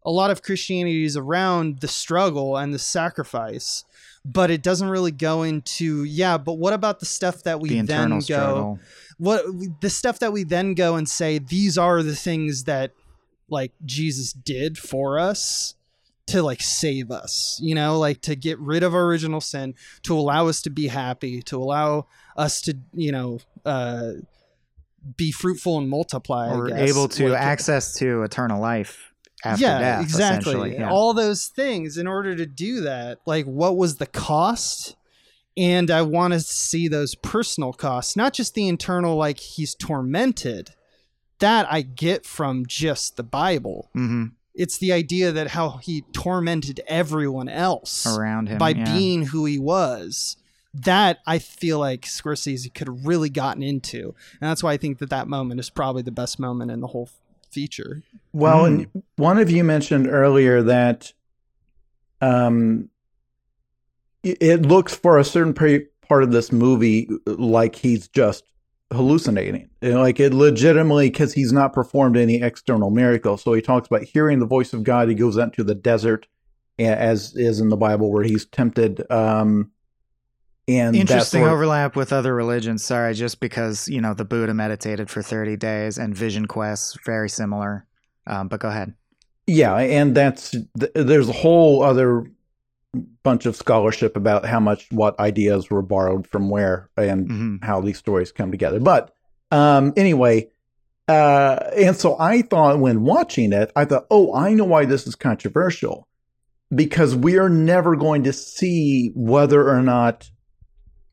a lot of christianity is around the struggle and the sacrifice but it doesn't really go into yeah but what about the stuff that we the then go struggle. what the stuff that we then go and say these are the things that like Jesus did for us to like save us, you know, like to get rid of our original sin, to allow us to be happy, to allow us to, you know, uh be fruitful and multiply. Guess. able to Like, access to eternal life after yeah, death. exactly. Yeah. All those things in order to do that, like what was the cost? And I want to see those personal costs, not just the internal, like he's tormented. That I get from just the Bible. hmm it's the idea that how he tormented everyone else around him by yeah. being who he was. That I feel like Scorsese could have really gotten into, and that's why I think that that moment is probably the best moment in the whole feature. Well, and one of you mentioned earlier that um, it- it looks for a certain part of this movie like he's just hallucinating. Like it legitimately, because he's not performed any external miracle. So he talks about hearing the voice of God. He goes out to the desert, as is in the Bible, where he's tempted. Um, and Interesting sort- overlap with other religions. Sorry, just because you know the Buddha meditated for thirty days and Vision quests very similar. Um, but go ahead. Yeah, and that's th- there's a whole other bunch of scholarship about how much what ideas were borrowed from where and hmm how these stories come together. But um, anyway, uh, and so I thought when watching it, I thought, oh, I know why this is controversial because we are never going to see whether or not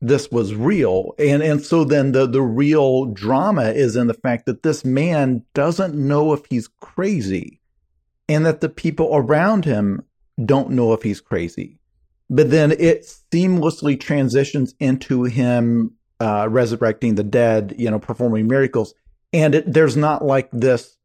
this was real and and so then the the real drama is in the fact that this man doesn't know if he's crazy and that the people around him don't know if he's crazy but then it seamlessly transitions into him uh, resurrecting the dead you know performing miracles and it, there's not like this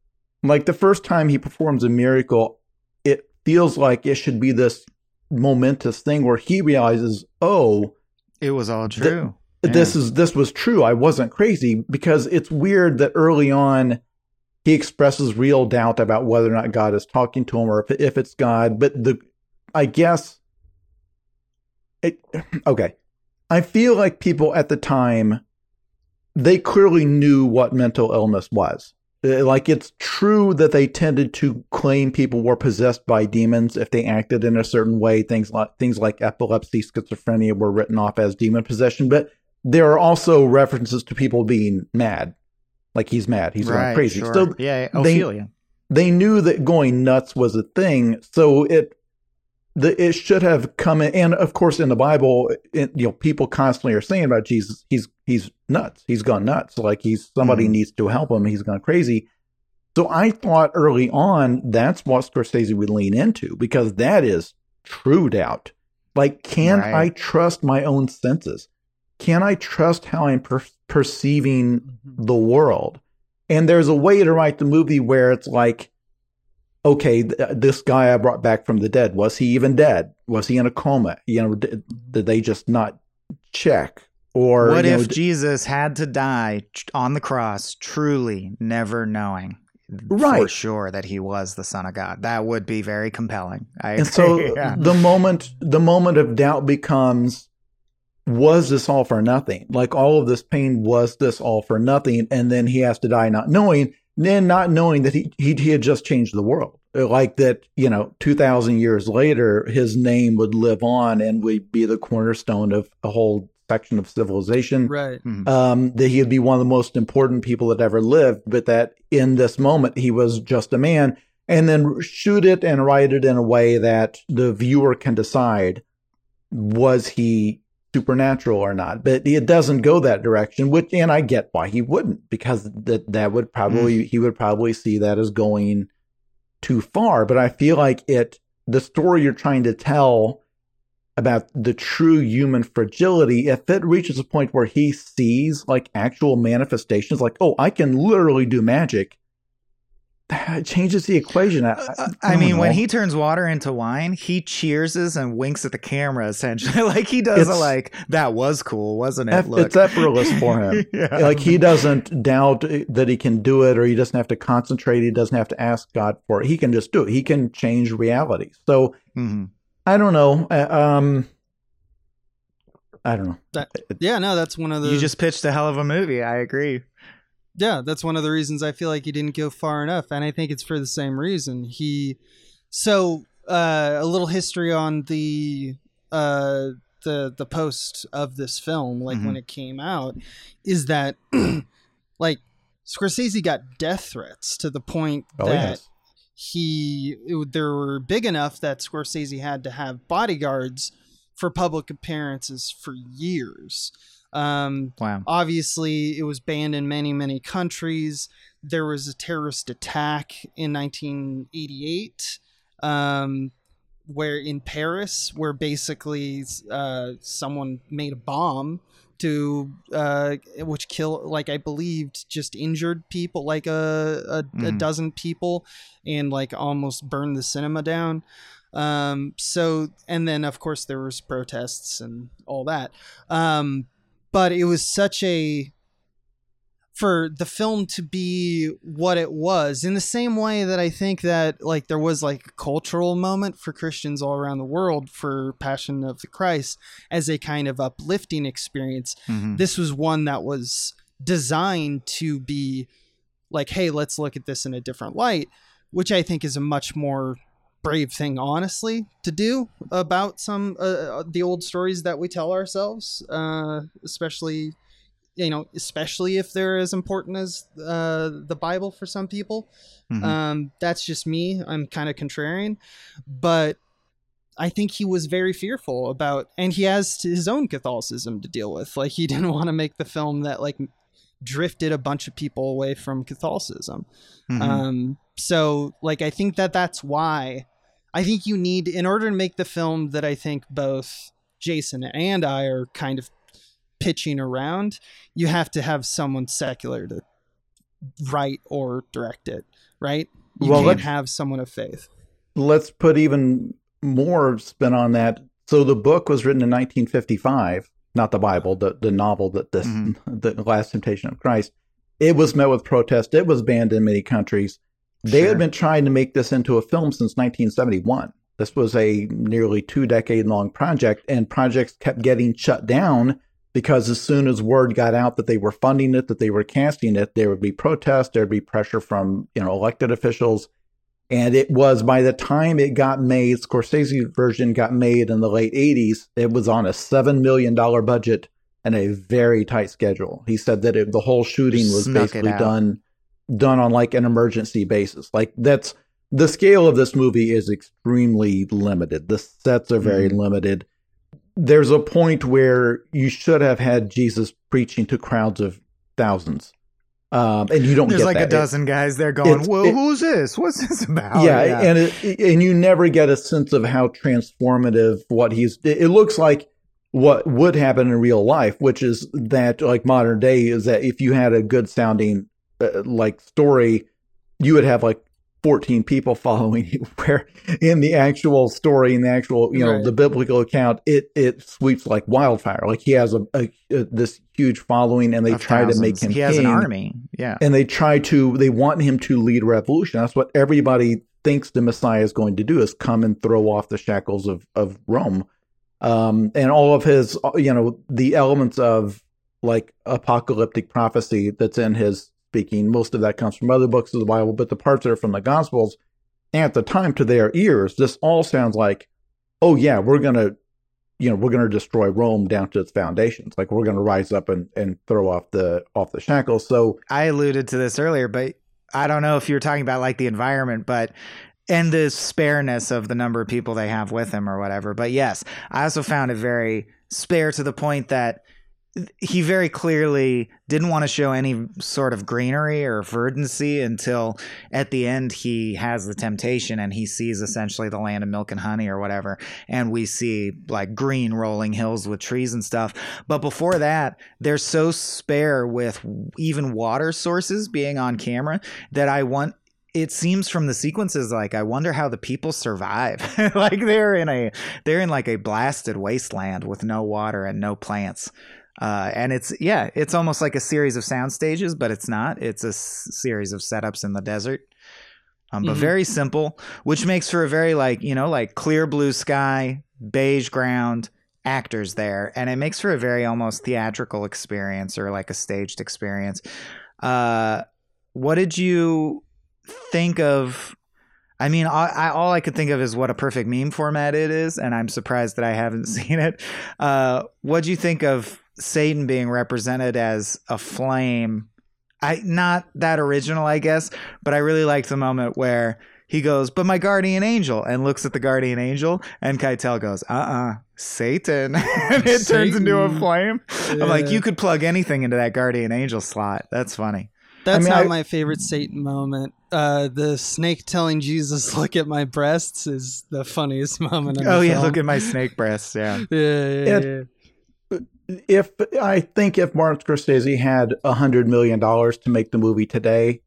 like the first time he performs a miracle it feels like it should be this momentous thing where he realizes oh It was all true. this Yeah. is this was true. I wasn't crazy because it's weird that early on he expresses real doubt about whether or not God is talking to him or if, if it's God. But the I guess it <clears throat> okay. I feel like people at the time they clearly knew what mental illness was. Uh, Like it's true that they tended to claim people were possessed by demons if they acted in a certain way. Things like things like epilepsy, schizophrenia were written off as demon possession, but there are also references to people being mad, like he's mad, he's going right, crazy. Sure. So yeah, they- Ophelia. they knew that going nuts was a thing, so it the it should have come in. And of course, in the Bible, it, you know, people constantly are saying about Jesus, he's he's nuts, he's gone nuts. Like he's somebody Mhm. needs to help him, he's gone crazy. So I thought early on that's what Scorsese would lean into because that is true doubt. Like, can Right. I trust my own senses? Can I trust how I'm per- perceiving Mm-hmm. the world. And there's a way to write the movie where it's like, okay, th- this guy I brought back from the dead, was he even dead? Was he in a coma? You know, did, did they just not check? Or what know, if d- Jesus had to die on the cross, truly never knowing for Right. sure that he was the Son of God? That would be very compelling. I and so <laughs> yeah. the moment the moment of doubt becomes was this all for nothing? Like all of this pain was this all for nothing? And then he has to die not knowing then not knowing that he he, he had just changed the world. Like that you know 2000 years later his name would live on and would be the cornerstone of a whole section of civilization. Right. Mhm. um, that he would be one of the most important people that ever lived, but that in this moment he was just a man, and then shoot it and write it in a way that the viewer can decide was he supernatural or not. But it doesn't go that direction, which and I get why he wouldn't, because that that would probably mm. he would probably see that as going too far. But I feel like it the story you're trying to tell about the true human fragility, if it reaches a point where he sees like actual manifestations, like, oh, I can literally do magic, that changes the equation. I, Uh, I don't mean, when he turns water into wine, he cheerses and winks at the camera, essentially. <laughs> like he does a like that was cool, wasn't it? Eff- Look. it's effortless for him. <laughs> Yeah. like he doesn't doubt that he can do it or he doesn't have to concentrate he doesn't have to ask god for it he can just do it he can change reality so Mhm. i don't know uh, um i don't know Yeah, no, that's one of the You just pitched a hell of a movie. I agree. Yeah, that's one of the reasons I feel like he didn't go far enough, and I think it's for the same reason. He so uh, a little history on the uh, the the post of this film, like when it came out, is that <clears throat> like Scorsese got death threats to the point oh that he it, there were big enough that Scorsese had to have bodyguards for public appearances for years. Um, Wow. obviously, it was banned in many many countries. there was a terrorist attack in 1988 um, where in Paris, where basically uh, someone made a bomb to uh, which kill like I believed just injured people like a a, a Mhm. dozen people and like almost burned the cinema down. Um, so and then of course there was protests and all that. Um, but it was such a for the film to be what it was in the same way that I think that like there was like a cultural moment for Christians all around the world for Passion of the Christ as a kind of uplifting experience. Mhm. This was one that was designed to be like, hey, let's look at this in a different light, which I think is a much more brave thing, honestly, to do about some uh, the old stories that we tell ourselves, uh, especially you know, especially if they're as important as uh, the Bible for some people. Mhm. Um, that's just me. I'm kind of contrarian, but I think he was very fearful about, and he has his own Catholicism to deal with. Like he <laughs> didn't want to make the film that like drifted a bunch of people away from Catholicism. Mhm. Um, so like I think that that's why I think you need in order to make the film that I think both Jason and I are kind of pitching around, you have to have someone secular to write or direct it, right? You Well, can't let's- have someone of faith. let's put even more spin on that. So the book was written in 1955, not the Bible, the, the novel that this Mhm. <laughs> the Last Temptation of Christ. It was met with protest. It was banned in many countries. They Sure. had been trying to make this into a film since 1971. This was a nearly two decade long project, and projects kept getting shut down because as soon as word got out that they were funding it, that they were casting it, there would be protests, there'd be pressure from you know elected officials, and it was by the time it got made, Scorsese version got made in the late 80s, it was on a $7 million budget and a very tight schedule. He said that it, the whole shooting was Snuck basically done done on like an emergency basis. Like that's the scale of this movie is extremely limited. The sets are very Mhm. limited. There's a point where you should have had Jesus preaching to crowds of thousands. Um, and you don't There's get like that. a It- dozen guys there going, "Well, it- who's this? What's this about?" yeah, and it, and you never get a sense of how transformative what he's. It it looks like what would happen in real life, which is that like modern day is that if you had a good sounding uh, like story, you would have like 14 people <laughs> following you. Where in the actual story, in the actual you know Right. the biblical account, it it sweeps like wildfire. Like he has a, a, a this huge following, and they Of try to make him. He has an army. Yeah. and they try to they want him to lead a revolution that's what everybody thinks the messiah is going to do is come and throw off the shackles of of rome um and all of his you know the elements of like apocalyptic prophecy that's in his speaking most of that comes from other books of the bible but the parts that are from the gospels at the time to their ears this all sounds like oh yeah we're gonna you know we're gonna destroy rome down to its foundations like we're gonna rise up and and throw off the off the shackles so I alluded to this earlier, but I don't know if you were talking about like the environment, but and the spareness of the number of people they have with them or whatever. But yes, I also found it very spare to the point that he very clearly didn't want to show any sort of greenery or verdancy until at the end he has the temptation and he sees essentially the land of milk and honey or whatever and we see like green rolling hills with trees and stuff. But before that they're so spare with even water sources being on camera that i want it seems from the sequences like i wonder how the people survive. <laughs> Like they're in a they're in like a blasted wasteland with no water and no plants uh, and it's yeah it's almost like a series of sound stages but it's not it's a s- series of setups in the desert um, but Mhm. very simple which makes for a very like you know like clear blue sky beige ground actors there and it makes for a very almost theatrical experience or like a staged experience uh what did you think of I mean, I, I, all I could think of is what a perfect meme format it is, and I'm surprised that I haven't <laughs> seen it. Uh, what do you think of Satan being represented as a flame? I not that original, I guess, but I really liked the moment where he goes, "But my guardian angel," and looks at the guardian angel, and Keitel goes, "Uh, uh Satan," <laughs> and it turns into a Satan. flame. I'm like, you could plug anything into that guardian angel slot. That's funny. That's mean, not I- my favorite Satan moment. Uh, the snake telling Jesus, <laughs> "Look at my breasts," is the funniest <laughs> moment. In Oh the yeah, film. look at my snake breasts. Yeah. Yeah, yeah, It- yeah. If I think if Martin Scorsese had a hundred million dollars to make the movie today,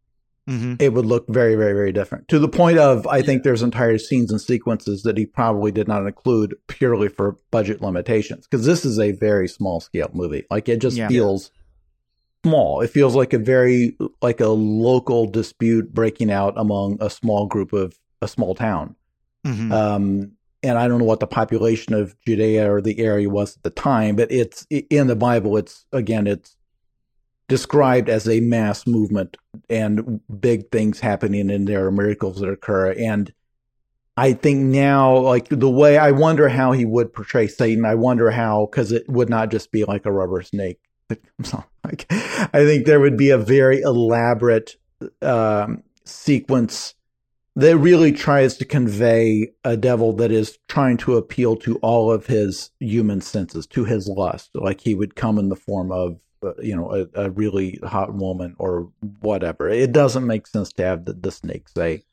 hmm it would look very, very, very different. To the point of, I think there's entire scenes and sequences that he probably did not include purely for budget limitations because this is a very small scale movie. Like it just Yeah. feels small. It feels like a very like a local dispute breaking out among a small group of a small town. hmm Um, and I don't know what the population of Judea or the area was at the time, but it's in the Bible. It's again, it's described as a mass movement and big things happening, and there are miracles that occur. And I think now, like the way I wonder how he would portray Satan. I wonder how because it would not just be like a rubber snake. <laughs> So, like, I think there would be a very elaborate um, sequence that really tries to convey a devil that is trying to appeal to all of his human senses, to his lust. Like he would come in the form of, uh, you know, a, a really hot woman or whatever. It doesn't make sense to have the, the snake say,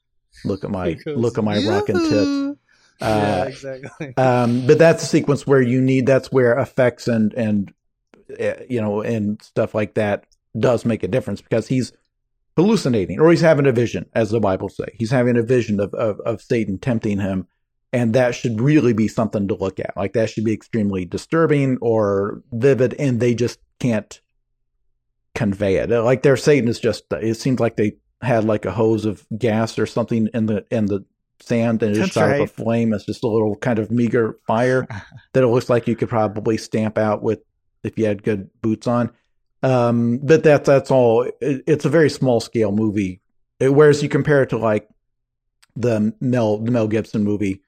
"Look at my, goes, look at my rockin' tits." "Yoo-hoo." yeah, Uh, exactly. <laughs> um, but that's a sequence where you need. That's where effects and and uh, you know and stuff like that does make a difference because he's hallucinating or he's having a vision, as the Bible say. He's having a vision of of, of Satan tempting him, and that should really be something to look at. Like that should be extremely disturbing or vivid, and they just can't convey it. Like their Satan is just. It seems like they had like a hose of gas or something in the in the sand and it just That's shot up a flame. It's just a little kind of meager fire <laughs> that it looks like you could probably stamp out with if you had good boots on. Um, but that's that's all. It, it's a very small scale movie. It- whereas you compare it to like the Mel the Mel Gibson movie,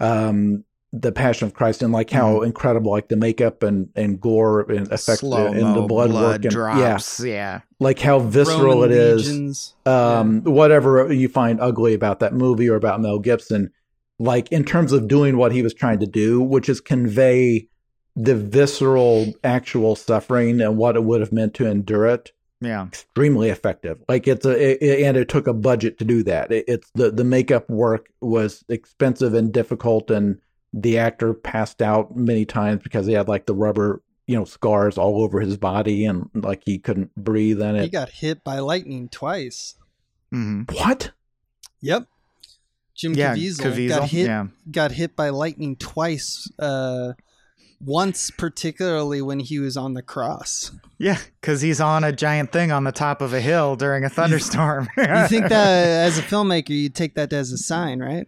um, The Passion of Christ, and like how incredible like the makeup and and gore and effect Slow and the blood, work and drops. Yeah. like how visceral Roman it is legions. um, whatever you find ugly about that movie or about Mel Gibson, like in terms of doing what he was trying to do, which is convey the visceral actual suffering and what it would have meant to endure it, Yeah. extremely effective. Like it's a, it, it- and it took a budget to do that. It, it's the the makeup work was expensive and difficult, and the actor passed out many times because he had like the rubber. You know, scars all over his body, and like he couldn't breathe in He got hit by lightning twice. hmm What? Yep. Jim Yeah. Caviezel, Caviezel. got hit Yeah. got hit by lightning twice. Uh, once particularly when he was on the cross. Yeah. Because he's on a giant thing on the top of a hill during a thunderstorm. <laughs> You think that as a filmmaker, you'd take that as a sign, right?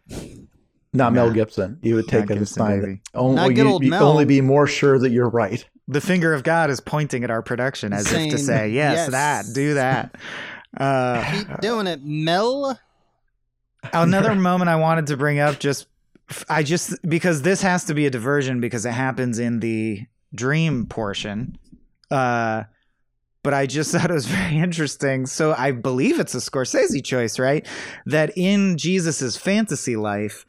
Not Mel Gibson. You would take Not it as a sign. Only, Not good you, old you Mel. only be more sure that you're right. the finger of God is pointing at our production as if to say, yes, "Yes." that, do that. Uh, Keep doing it, Mel. another moment I wanted to bring up just I just because this has to be a diversion because it happens in the dream portion. Uh but I just <laughs> thought it was very interesting. So I believe it's a Scorsese choice, right? That in Jesus's fantasy life,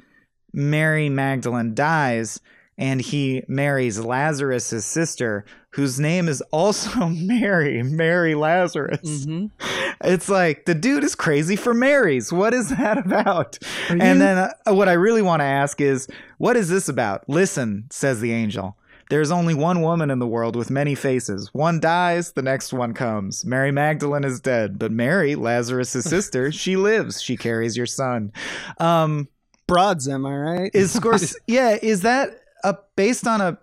Mary Magdalene dies and he marries Lazarus' sister, whose name is also <laughs> Mary, Mary Lazarus. hmm It's like the dude is crazy for Marys. What is that about? Are you- And then uh, what I really want to ask is, what is this about? Listen, says the angel. There's only one woman in the world with many faces. One dies, the next one comes. Mary Magdalene is dead, but Mary, Lazarus' <laughs> sister, she lives. She carries your son. Um, Broads, am I right? is Scors- <laughs> yeah, is that a, based on a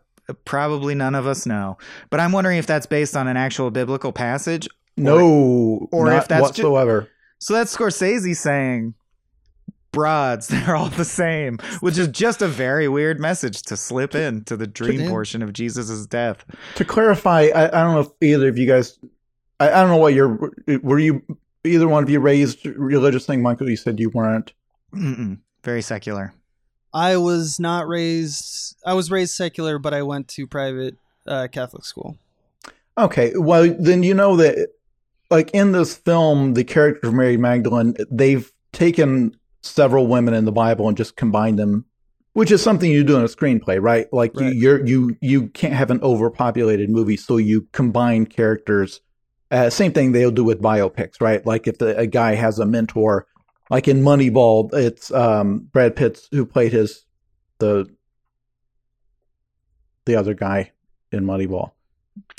probably none of us know, but I'm wondering if that's based on an actual biblical passage no, or if that's ju- whatsoever. So that's Scorsese saying broads, <laughs> they're all the same, which is just a very weird message to slip in to the dream in. portion of jesus's death. to clarify, I, I don't know if either of you guys, I, I don't know what you're, were you, either one of you raised religious thing? Michael, you said you weren't. Mm-mm. Very secular. I was not raised. I was raised secular, but I went to private uh, Catholic school. Okay, well then you know that, like in this film, the character of Mary Magdalene, they've taken several women in the Bible and just combined them, which is something you do in a screenplay, right? Like Right. you, you're you you can't have an overpopulated movie, so you combine characters Uh, same thing they'll do with biopics, right? Like if the, a guy has a mentor, like in Moneyball, it's um, Brad Pitt's who played his the the other guy in Moneyball.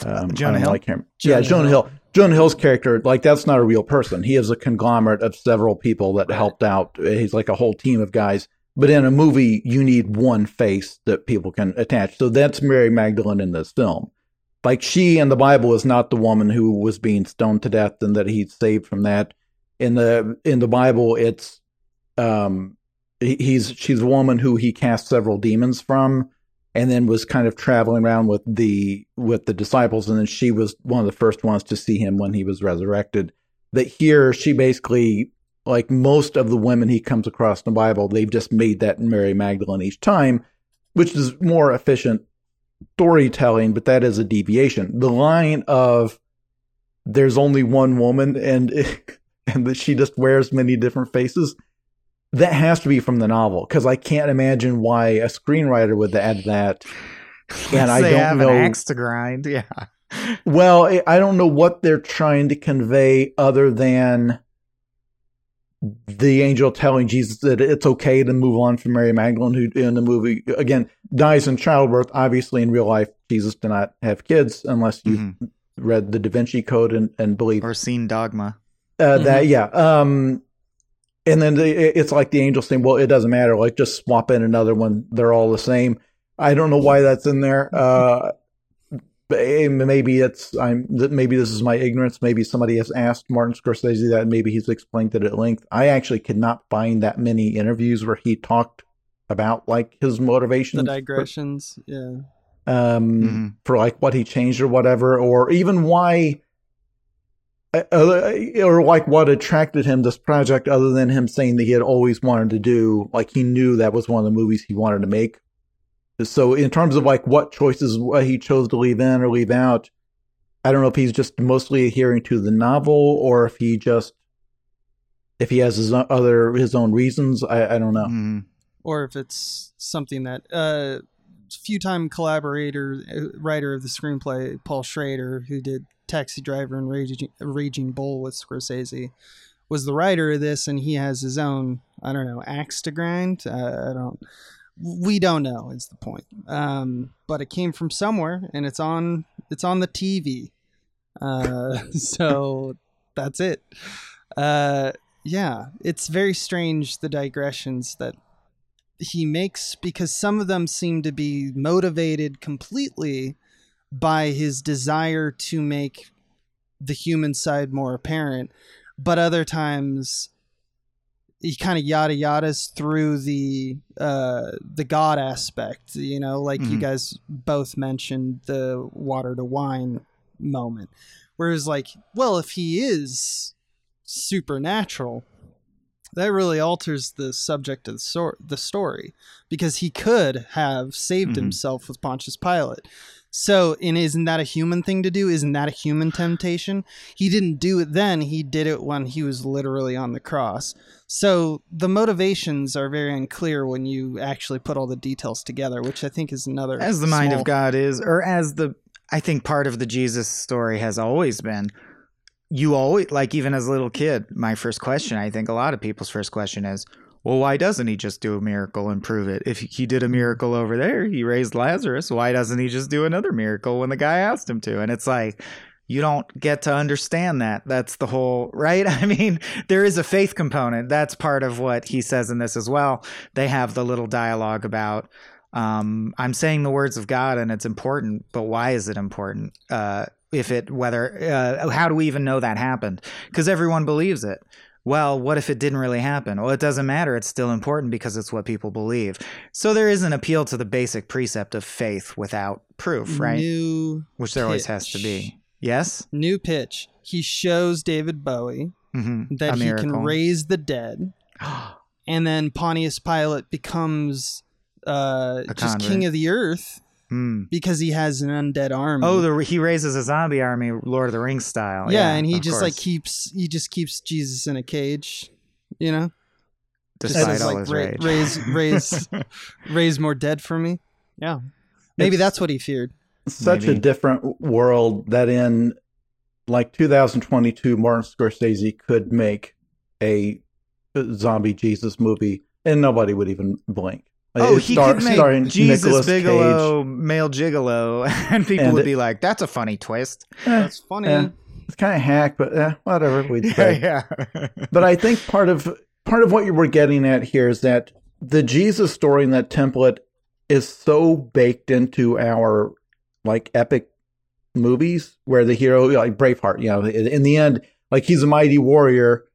Um, Jonah I Hill? Can't- yeah, Jonah Jonah Hill. Hill. Jonah Hill's character, like that's not a real person. He is a conglomerate of several people that Right. helped out. He's like a whole team of guys. But in a movie, you need one face that people can attach. So that's Mary Magdalene in this film. Like she in the Bible is not the woman who was being stoned to death and that he saved from that. In the in the Bible, it's um he's she's a woman who he cast several demons from and then was kind of traveling around with the with the disciples. And then she was one of the first ones to see him when he was resurrected. That here she basically like most of the women he comes across in the bible they've just made that mary magdalene each time which is more efficient storytelling but that is a deviation. The line of there's only one woman and <laughs> and that she just wears many different faces that has to be from the novel because I can't imagine why a screenwriter would add that. <laughs> And I don't have know- an axe to grind. Yeah. <laughs> Well, I- don't know what they're trying to convey other than the angel telling Jesus that it's okay to move on from Mary Magdalene, who in the movie again dies in childbirth. Obviously, in real life, Jesus did not have kids unless you Mhm. read the Da Vinci Code and, and believe Or seen Dogma. Uh, That yeah. Um, and then the, it's like the Angels thing. "Well, it doesn't matter. Like just swap in another one. They're all the same." I don't know why that's in there. Uh, eh, maybe it's I'm maybe this is my ignorance. Maybe somebody has asked Martin Scorsese that. and Maybe he's explained it at length. I actually could not find that many interviews where he talked about like his motivations. The for- digressions. Yeah. um, Mhm. for like what he changed or whatever, or even why, or like what attracted him this project, other than him saying that he had always wanted to do, like he knew that was one of the movies he wanted to make. So, in terms of like what choices what he chose to leave in or leave out, I don't know if he's just mostly adhering to the novel or if he just if he has his other his own reasons. I, I don't know. Mhm. or if it's something that uh few time collaborator uh, writer of the screenplay paul schrader who did taxi driver and raging, raging bull with scorsese was the writer of this and he has his own i don't know axe to grind? Uh, i don't we don't know is the point. Um but it came from somewhere and it's on it's on the tv uh <laughs> so that's it. Uh yeah it's very strange the digressions that he makes because some of them seem to be motivated completely by his desire to make the human side more apparent but other times he kind of yada yadas through the uh the god aspect you know like you Mhm. guys both mentioned the water to wine moment where whereas like well if he is supernatural that really alters the subject of the, the story because he could have saved Mhm. himself with Pontius Pilate. So, and isn't that a human thing to do? Isn't that a human temptation? He didn't do it then, he did it when he was literally on the cross. So, the motivations are very unclear when you actually put all the details together, which I think is another. As the mind of God is, or as the, I think part of the Jesus story has always been. You always, like, even as a little kid, my first question, I think a lot of people's first question is, well, why doesn't he just do a miracle and prove it? If he did a miracle over there, he raised Lazarus, why doesn't he just do another miracle when the guy asked him to? And it's like, you don't get to understand that. That's the whole, right? <laughs> I mean, there is a faith component. That's part of what he says in this as well. They have the little dialogue about, um, I'm saying the words of God and it's important, but why is it important? Uh, if it, whether, uh, how do we even know that happened? Because everyone believes it. Well, what if it didn't really happen? Well, it doesn't matter. It's still important because it's what people believe. So there is an appeal to the basic precept of faith without proof, right? New, Which there always has to be. Yes? new pitch. He shows David Bowie Mm-hmm. that he can raise the dead. <gasps> and then Pontius Pilate becomes uh, just king of the earth Hmm. because he has an undead army. Oh, the, he raises a zombie army, Lord of the Rings style. yeah, and he of just like keeps he just keeps Jesus in a cage, you know, just despite says, all like his ra- rage. raise raise <laughs> raise more dead for me. Yeah, maybe It's- that's what he feared. such a different world that in like 2022, Martin Scorsese could make a zombie Jesus movie, and nobody would even blink. Oh, he star- could make starring Jesus Nicolas Bigalow, male gigolo, <laughs> and people And would it- be like, "That's a funny twist." Cage. Eh, That's funny. eh, it's kind of hack, but eh, whatever we'd say. yeah. <laughs> but I think part of part of what you were getting at here is that the Jesus story in that template is so baked into our like epic movies where the hero like Braveheart, you know, in in the end, like he's a mighty warrior,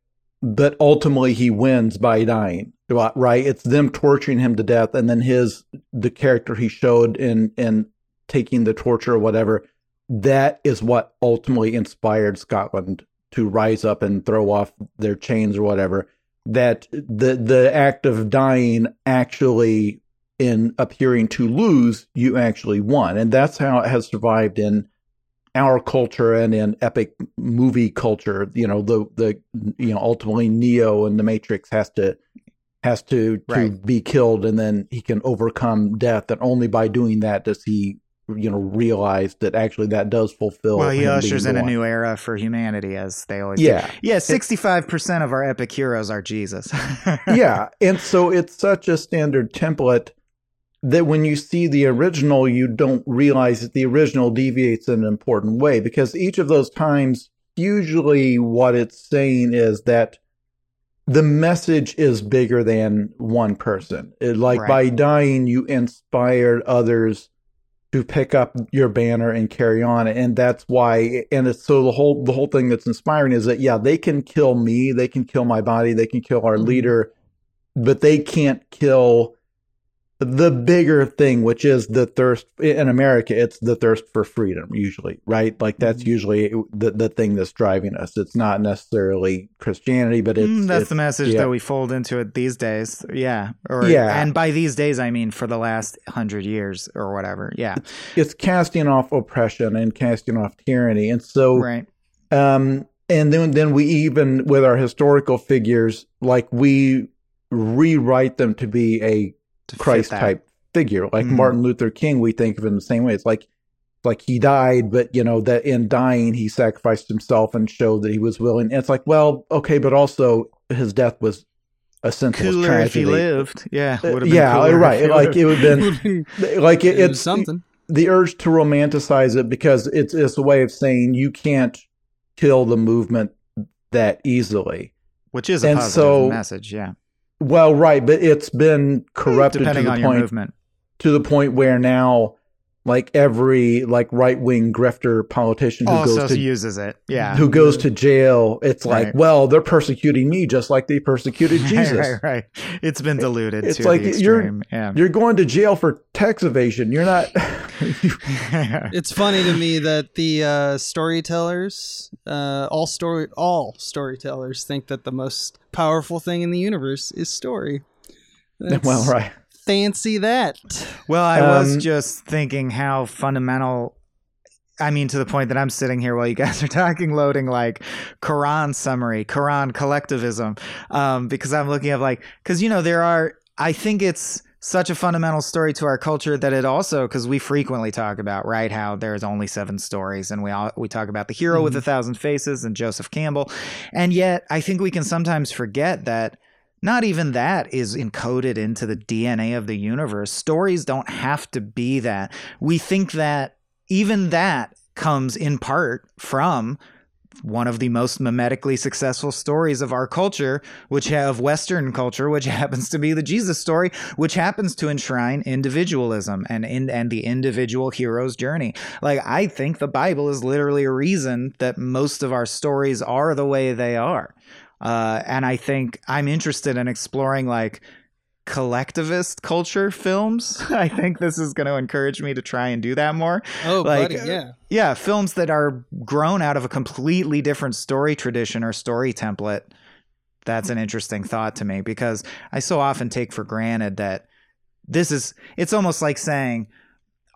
but ultimately he wins by dying. Right? It's them torturing him to death, and then his the character he showed in in taking the torture or whatever. That is what ultimately inspired Scotland to rise up and throw off their chains or whatever that the the act of dying actually in appearing to lose you actually won and that's how it has survived in our culture and in epic movie culture you know the the you know ultimately neo in the matrix has to has to to Right. be killed and then he can overcome death and only by doing that does he you know realize that actually that does fulfill Well, he ushers in a new era for humanity, as they always yeah do. Yeah, sixty-five percent of our epic heroes are Jesus. <laughs> yeah and so it's such a standard template that when you see the original you don't realize that the original deviates in an important way because each of those times usually what it's saying is that the message is bigger than one person It- like Right. by dying you inspired others to pick up your banner and carry on and that's why and it's so the whole the whole thing that's inspiring is that yeah they can kill me they can kill my body they can kill our Mhm. leader but they can't kill the bigger thing which is the thirst in america it's the thirst for freedom usually right like that's Mhm. usually the, the thing that's driving us it's not necessarily christianity but it's Mm, that's it's- the message yeah. that we fold into it these days. Yeah. Or, Yeah. And by these days, I mean for the last hundred years or whatever. Yeah. it's casting off oppression and casting off tyranny and so Right. Um, and then then we even with our historical figures, like we rewrite them to be a Christ type figure. Like Mhm. Martin Luther King, we think of him the same way. It's like like he died, but you know that in dying he sacrificed himself and showed that he was willing. And it's like, well, okay, but also his death was a senseless Cooler if he lived. Yeah. Been yeah, right. Like it would have been <laughs> like it, it's something. the urge to romanticize it because it's it's a way of saying you can't kill the movement that easily. Which is a and positive so- message. Yeah. Well, right, but it's been corrupted to the point movement. to the point where now, like every like right wing grifter politician who Also goes to uses it. Yeah. who goes to jail, it's like, Right. well, they're persecuting me just like they persecuted <laughs> Jesus. right, right, right. It's been diluted It's to like the you're- Yeah. You're going to jail for tax evasion. You're not. <laughs> <laughs> It's funny to me that the uh, storytellers, uh, all story, all storytellers, think that the most powerful thing in the universe is story. That's well, right. Fancy that. Well, I was Um, just thinking how fundamental. I mean, to the point that I'm sitting here while you guys are talking, loading like Quran summary, Quran collectivism, um, because I'm looking at like, because you know there are. I think it's such a fundamental story to our culture that it also, because we frequently talk about right how there's only seven stories, and we all we talk about the hero with a thousand faces and Joseph Campbell, and yet I think we can sometimes forget that not even that is encoded into the DNA of the universe. Stories don't have to be that. We think that even that comes in part from one of the most mimetically successful stories of our culture, which have Western culture, which <laughs> happens to be the Jesus story, which happens to enshrine individualism and in, and the individual hero's journey. Like I think the Bible is literally a reason that most of our stories are the way they are. Uh, and I think I'm interested in exploring like collectivist culture films. <laughs> I think this is going to encourage me to try and do that more. Oh, Like, buddy, yeah. Yeah, films that are grown out of a completely different story tradition or story template. That's an interesting thought to me because I so often take for granted that this is, it's almost like saying,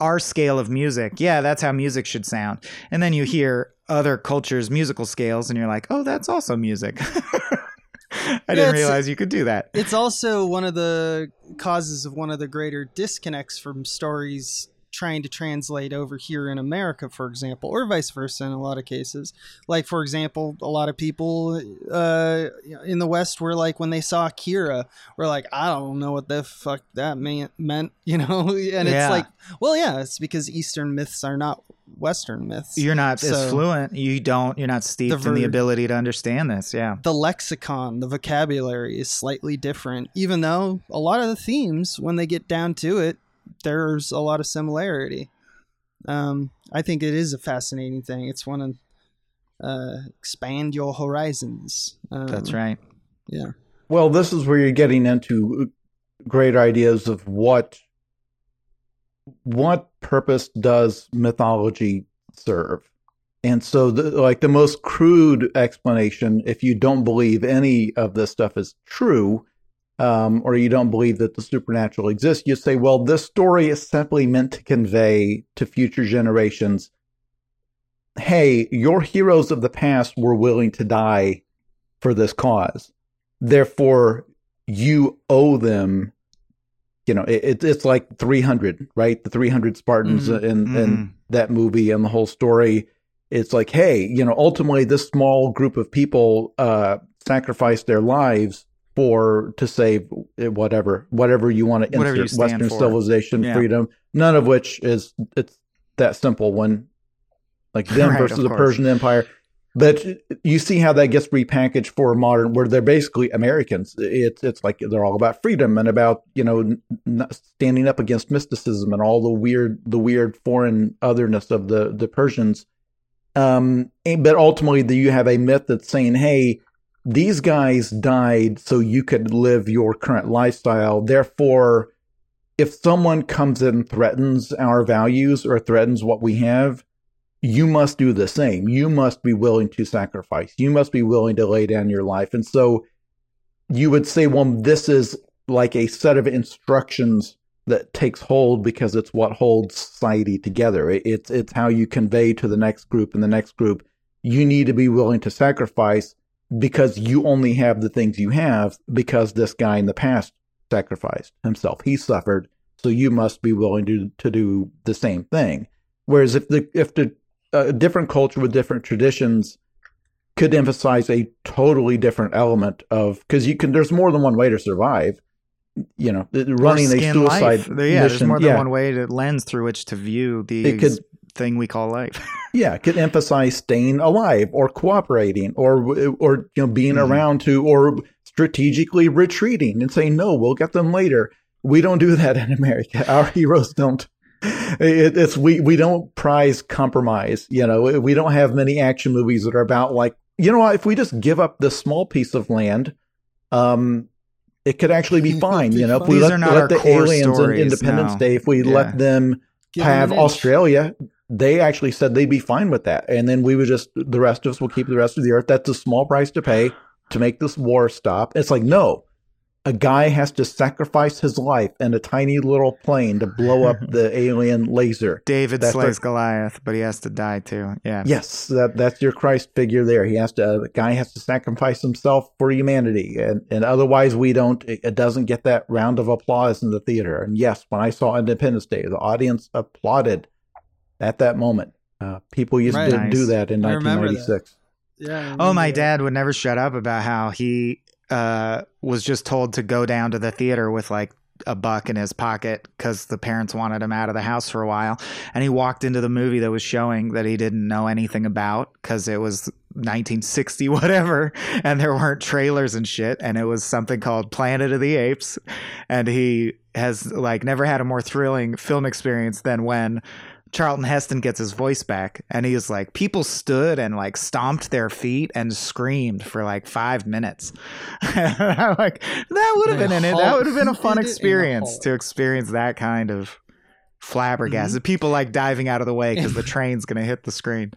our scale of music, yeah, that's how music should sound. And then you hear other cultures' musical scales and you're like, oh, that's also music. <laughs> I didn't realize you could do that. It's also one of the causes of one of the greater disconnects from stories trying to translate over here in America, for example, or vice versa in a lot of cases. Like, for example, a lot of people uh, in the West were like, when they saw Akira, were like, I don't know what the fuck that meant, <laughs> you know? and Yeah. it's like, well, yeah, it's because Eastern myths are not Western myths. You're not as fluent. You don't. You're not steeped in the ability to understand this. Yeah. the lexicon, the vocabulary is slightly different, even though a lot of the themes, when they get down to it, there's a lot of similarity. Um, I think it is a fascinating thing. It's one of uh, expand your horizons. Um, That's right. Yeah. Well, this is where you're getting into great ideas of what what purpose does mythology serve. And so the, like the most crude explanation if you don't believe any of this stuff is true um, or you don't believe that the supernatural exists, you say, well, this story is simply meant to convey to future generations hey, your heroes of the past were willing to die for this cause. Therefore, you owe them. You know, it, it, it's like 300, right? The 300 Spartans in, in Mhm. that movie and the whole story. It's like, hey, you know, ultimately, this small group of people uh, sacrificed their lives for to save whatever, whatever you want to Whatever insert Western for. civilization, Yeah. freedom. None of which is it's that simple. When like them <laughs> Right, versus the course. Persian Empire. But you see how that gets repackaged for modern, where they're basically Americans. It's it's like they're all about freedom and about you know standing up against mysticism and all the weird the weird foreign otherness of the the Persians. Um, but ultimately, the, you have a myth that's saying, "Hey, these guys died so you could live your current lifestyle. Therefore, if someone comes in and threatens our values or threatens what we have, you must do the same. You must be willing to sacrifice. You must be willing to lay down your life. And so you would say, well, this is like a set of instructions that takes hold because it's what holds society together. It's it's how you convey to the next group and the next group. You need to be willing to sacrifice because you only have the things you have because this guy in the past sacrificed himself. He suffered, so you must be willing to to do the same thing. Whereas if the if the a different culture with different traditions could emphasize a totally different element of because you can there's more than one way to survive. You know, running a suicide life. Yeah, there's more than yeah, one way to lens through which to view the It could- thing we call life. <laughs> yeah, it could emphasize staying alive or cooperating or or you know being Mhm. around to or strategically retreating and saying no, we'll get them later. We don't do that <laughs> in America. Our heroes don't. It, it's we we don't prize compromise. You know, we don't have many action movies that are about like you know what if we just give up this small piece of land, um, it could actually be <laughs> fine. be You know, if we These let, are not let our the core aliens in Independence no. Day, if we Yeah. let them Give have. Australia, they actually said they'd be fine with that. And then we would just, the rest of us will keep the rest of the earth. That's a small price to pay to make this war stop. It's like, no, a guy has to sacrifice his life in a tiny little plane to blow up the <laughs> alien laser. David That's slays Goliath, but he has to die too. Yeah. Yes, that that's your Christ figure there. He has to, the guy has to sacrifice himself for humanity. And, and otherwise we don't, it, it doesn't get that round of applause in the theater. And yes, when I saw Independence Day, the audience applauded at that moment. Uh, people used Right. to Nice. do that in I remember that. Yeah. Oh, my that. dad would never shut up about how he uh, was just told to go down to the theater with like a buck in his pocket because the parents wanted him out of the house for a while. And he walked into the movie that was showing that he didn't know anything about because it was 1960, <laughs> whatever. And there weren't trailers and shit. And it was something called Planet of the Apes. And he has like never had a more thrilling film experience than when Charlton Heston gets his voice back, and he's like, people stood and like stomped their feet and screamed for like five minutes. I'm <laughs> like, that would have been in it. That would have been a <laughs> fun did it in a experience to experience that kind of mm-hmm. flabbergasted. People like diving out of the way because the train's gonna hit the screen.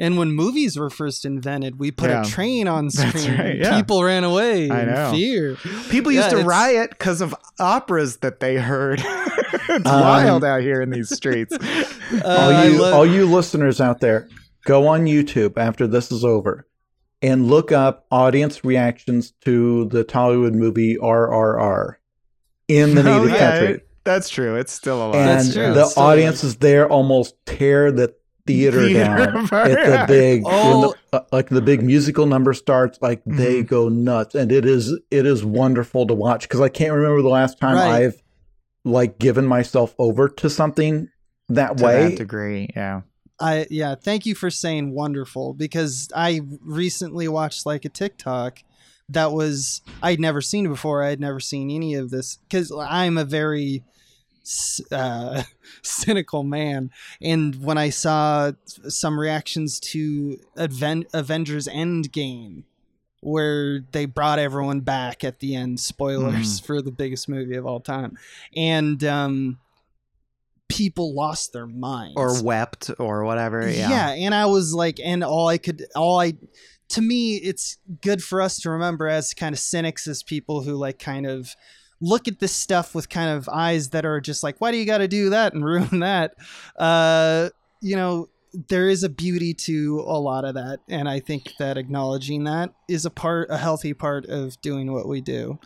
And when movies were first invented, we put Yeah. a train on screen. right, yeah. People ran away I in know. fear. People Yeah, used to it's- riot because of operas that they heard. <laughs> it's Um, wild out here in these streets. <laughs> Uh, all you love- all you listeners out there, go on YouTube after this is over and look up audience reactions to the Tollywood movie RRR in the Oh, native yeah, country. That's true. It's still alive. and That's true. the It's still audiences there almost tear the theater, Theater down <laughs> apart. at the big when Oh. the, uh, like the big musical number starts like they Mhm. go nuts and it is it is wonderful to watch because i can't remember the last time Right. i've like given myself over to something that to way that degree. Yeah. I yeah, thank you for saying wonderful because I recently watched like a TikTok that was I'd never seen before. I'd never seen any of this because I'm a very s- uh, <laughs> cynical man, and when I saw some reactions to Aven- Avengers Endgame. Where they brought everyone back at the end, spoilers for the biggest movie of all time, and um, people lost their minds Or wept or whatever. Yeah. yeah. and I was like, and all I could, all I, to me, it's good for us to remember as kind of cynics, as people who like kind of look at this stuff with kind of eyes that are just like, why do you got to do that and <laughs> ruin that? Uh, you know, there is a beauty to a lot of that, and I think that acknowledging that is a part, a healthy part of doing what we do.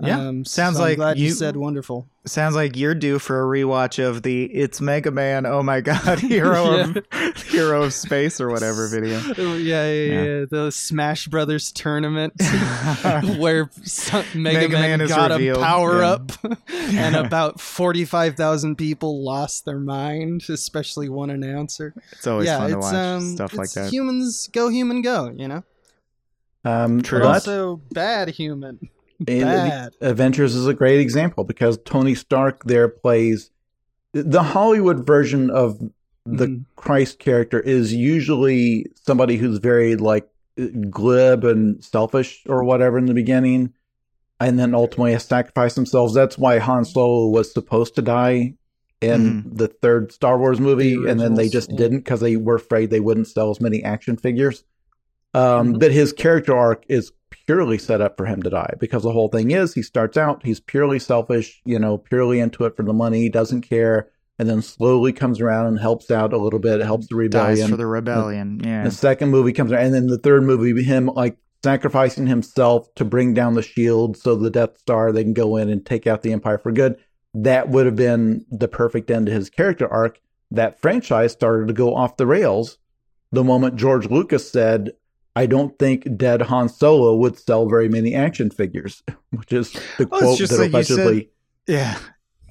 Yeah. Um, Sounds so I'm like glad you you- said wonderful. Sounds like you're due for a rewatch of the "It's Mega Man." Oh my <laughs> God, hero of <laughs> hero of space or whatever <laughs> video. yeah, yeah, yeah, Yeah. The Smash Brothers tournament where some, Mega, Mega Man, Man got revealed, a power yeah. up, and about forty-five thousand people lost their mind, especially one announcer. It's always yeah, fun to watch um, stuff like that. Humans go, human go. You know, um True. but but also bad human. And Bad. avengers is a great example because tony stark there plays the hollywood version of the Mhm. christ character is usually somebody who's very like glib and selfish or whatever in the beginning and then ultimately has sacrificed themselves that's why han solo was supposed to die in the third star wars movie The and then they just yeah. didn't because they were afraid they wouldn't sell as many action figures um, Mhm. but his character arc is purely set up for him to die because the whole thing is he starts out he's purely selfish you know purely into it for the money he doesn't care and then slowly comes around and helps out a little bit helps the rebellion Dies for the rebellion. Yeah. the second movie comes around and then the third movie him like sacrificing himself to bring down the shield so the death star they can go in and take out the empire for good that would have been the perfect end to his character arc that franchise started to go off the rails the moment george lucas said I don't think dead Han Solo would sell very many action figures, <laughs> which is the Oh, quote that like you said- allegedly, Yeah.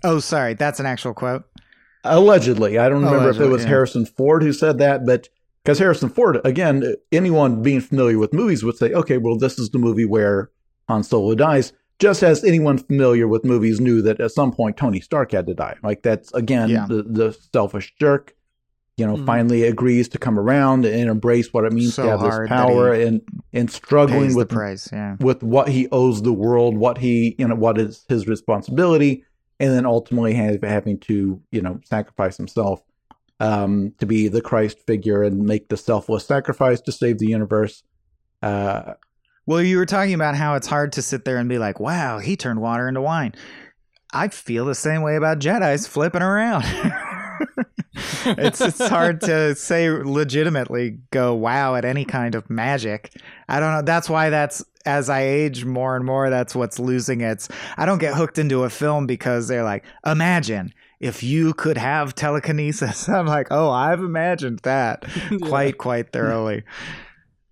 Oh, sorry. That's an actual quote. allegedly, I don't remember if it was yeah. Harrison Ford who said that, but because Harrison Ford, again, anyone being familiar with movies would say, okay, well, this is the movie where Han Solo dies. Just as anyone familiar with movies knew that at some point Tony Stark had to die. Like that's again Yeah. the the selfish jerk, you know, Mhm. finally agrees to come around and embrace what it means So to have this power and and struggling with the price. Yeah. with what he owes the world, what he, you know, what is his responsibility, and then ultimately have, having to, you know, sacrifice himself um, to be the Christ figure and make the selfless sacrifice to save the universe. Uh, Well, you were talking about how it's hard to sit there and be like, wow, he turned water into wine. I feel the same way about Jedi's flipping around. <laughs> <laughs> it's it's hard to say legitimately go wow at any kind of magic. I don't know. That's why that's as I age more and more, that's what's losing its. I don't get hooked into a film because they're like, imagine if you could have telekinesis. <laughs> I'm like, oh, I've imagined that <laughs> quite quite thoroughly.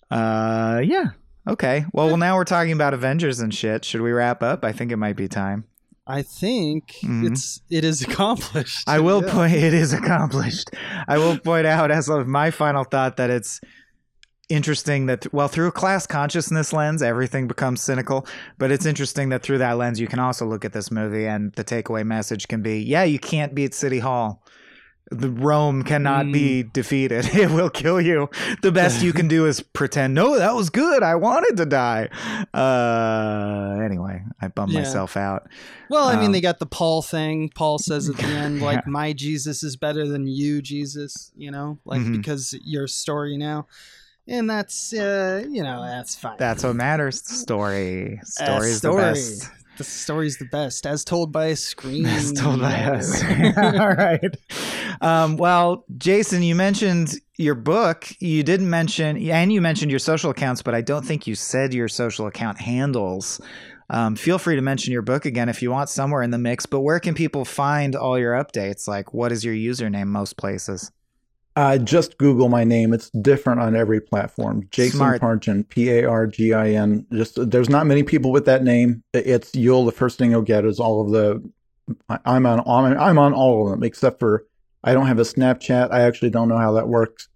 Uh, yeah. Okay. Well, well, now we're talking about Avengers and shit. Should we wrap up? I think it might be time. I think Mhm. it's it is <laughs> accomplished. I will Yeah. point. It is accomplished. I will <laughs> point out as of my final thought that it's interesting that well through a class consciousness lens everything becomes cynical but it's interesting that through that lens you can also look at this movie and the takeaway message can be yeah you can't beat city hall the rome cannot be defeated <laughs> it will kill you the best you can do is pretend no that was good i wanted to die uh anyway i bummed Yeah. myself out Well, I mean, Um, they got the Paul thing. Paul says at the <laughs> end, like, Yeah. "My Jesus is better than you, Jesus." You know, like Mhm. because your story now, and that's uh, you know that's fine. That's what matters. Story. Uh, <laughs> Story is story. the best. The story's the best, as told by a screen. As told by us. <laughs> All right. Um, well, Jason, you mentioned your book. You didn't mention, and you mentioned your social accounts, but I don't think you said your social account handles. Um, feel free to mention your book again if you want somewhere in the mix. But where can people find all your updates? Like, what is your username most places? Uh, just Google my name. It's different on every platform. Jason Smart. Pargin, P A R G I N. Just there's not many people with that name. It's you'll the first thing you'll get is all of the. I'm on on I'm on all of them except for I don't have a Snapchat. I actually don't know how that works.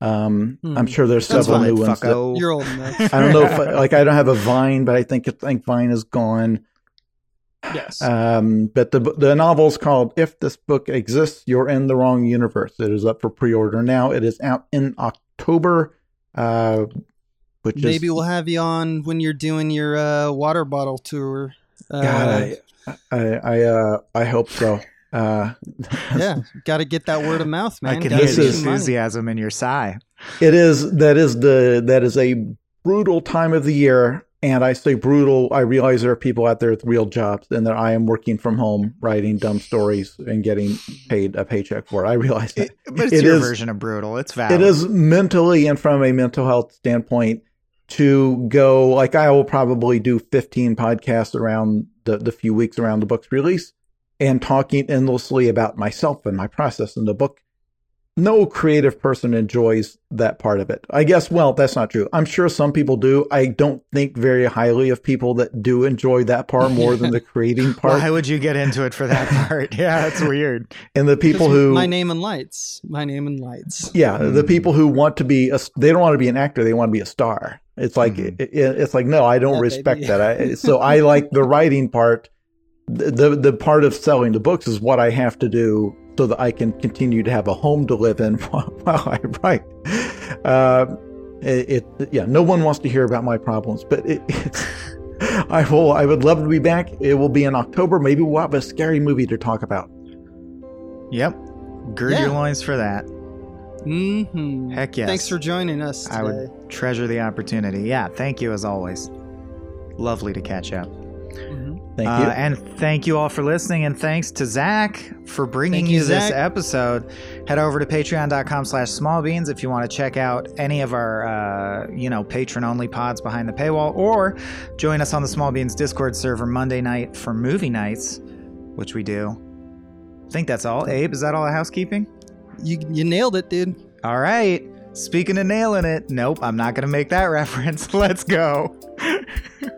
Um, Hmm. I'm sure there's That's several fine, new ones. that- You're old enough. I don't know if <laughs> like I don't have a Vine, but I think I think Vine is gone. Yes. Um, but the the novel is called "If This Book Exists, You're in the Wrong Universe." It is up for pre-order now. It is out in October, uh, which Maybe is we'll have you on when you're doing your uh, water bottle tour. Uh, God, I I I, uh, I hope so. Uh, <laughs> yeah, got to get that word of mouth, man. I can hear This the is- enthusiasm in your sigh. it is that is the that is a brutal time of the year, and I say brutal. I realize there are people out there with real jobs, and that I am working from home, writing dumb stories and getting paid a paycheck for it. I realize that. It, but it's It your is- version of brutal. It's valid. it is mentally and from a mental health standpoint to go like I will probably do 15 podcasts around the, the few weeks around the book's release and talking endlessly about myself and my process in the book. No creative person enjoys that part of it. I guess, well, that's not true. I'm sure some people do. I don't think very highly of people that do enjoy that part more than the <laughs> creating part. Why would you get into it for that <laughs> part? yeah, that's weird. and the people who my name and lights, my name and lights. Yeah, the Mm. people who want to be a, they don't want to be an actor, they want to be a star. It's like it, it- it's like no, I don't Yeah, respect baby. that. I, <laughs> so I like the writing part. The, the the part of selling the books is what I have to do so that I can continue to have a home to live in <laughs> while, while I write. Uh, it, it yeah, no one wants to hear about my problems, but it, it's. <laughs> I will. I would love to be back. It will be in October. Maybe we'll have a scary movie to talk about. Yep. Gird Yeah. your loins for that. Mm-hmm. Heck yes. Thanks for joining us today. I would treasure the opportunity. Yeah, thank you as always. Lovely to catch up. Mhm. Thank Uh, and thank you all for listening. And thanks to Zach for bringing Thank you, you, this episode. Head over to patreon.com slash smallbeans if you want to check out any of our, uh, you know, patron only pods behind the paywall or join us on the Small Beans Discord server Monday night for movie nights, which we do. I think that's all. Abe, is that all the housekeeping? You you nailed it, dude. All right. Speaking of nailing it, nope, I'm not going to make that <laughs> reference. Let's go. <laughs>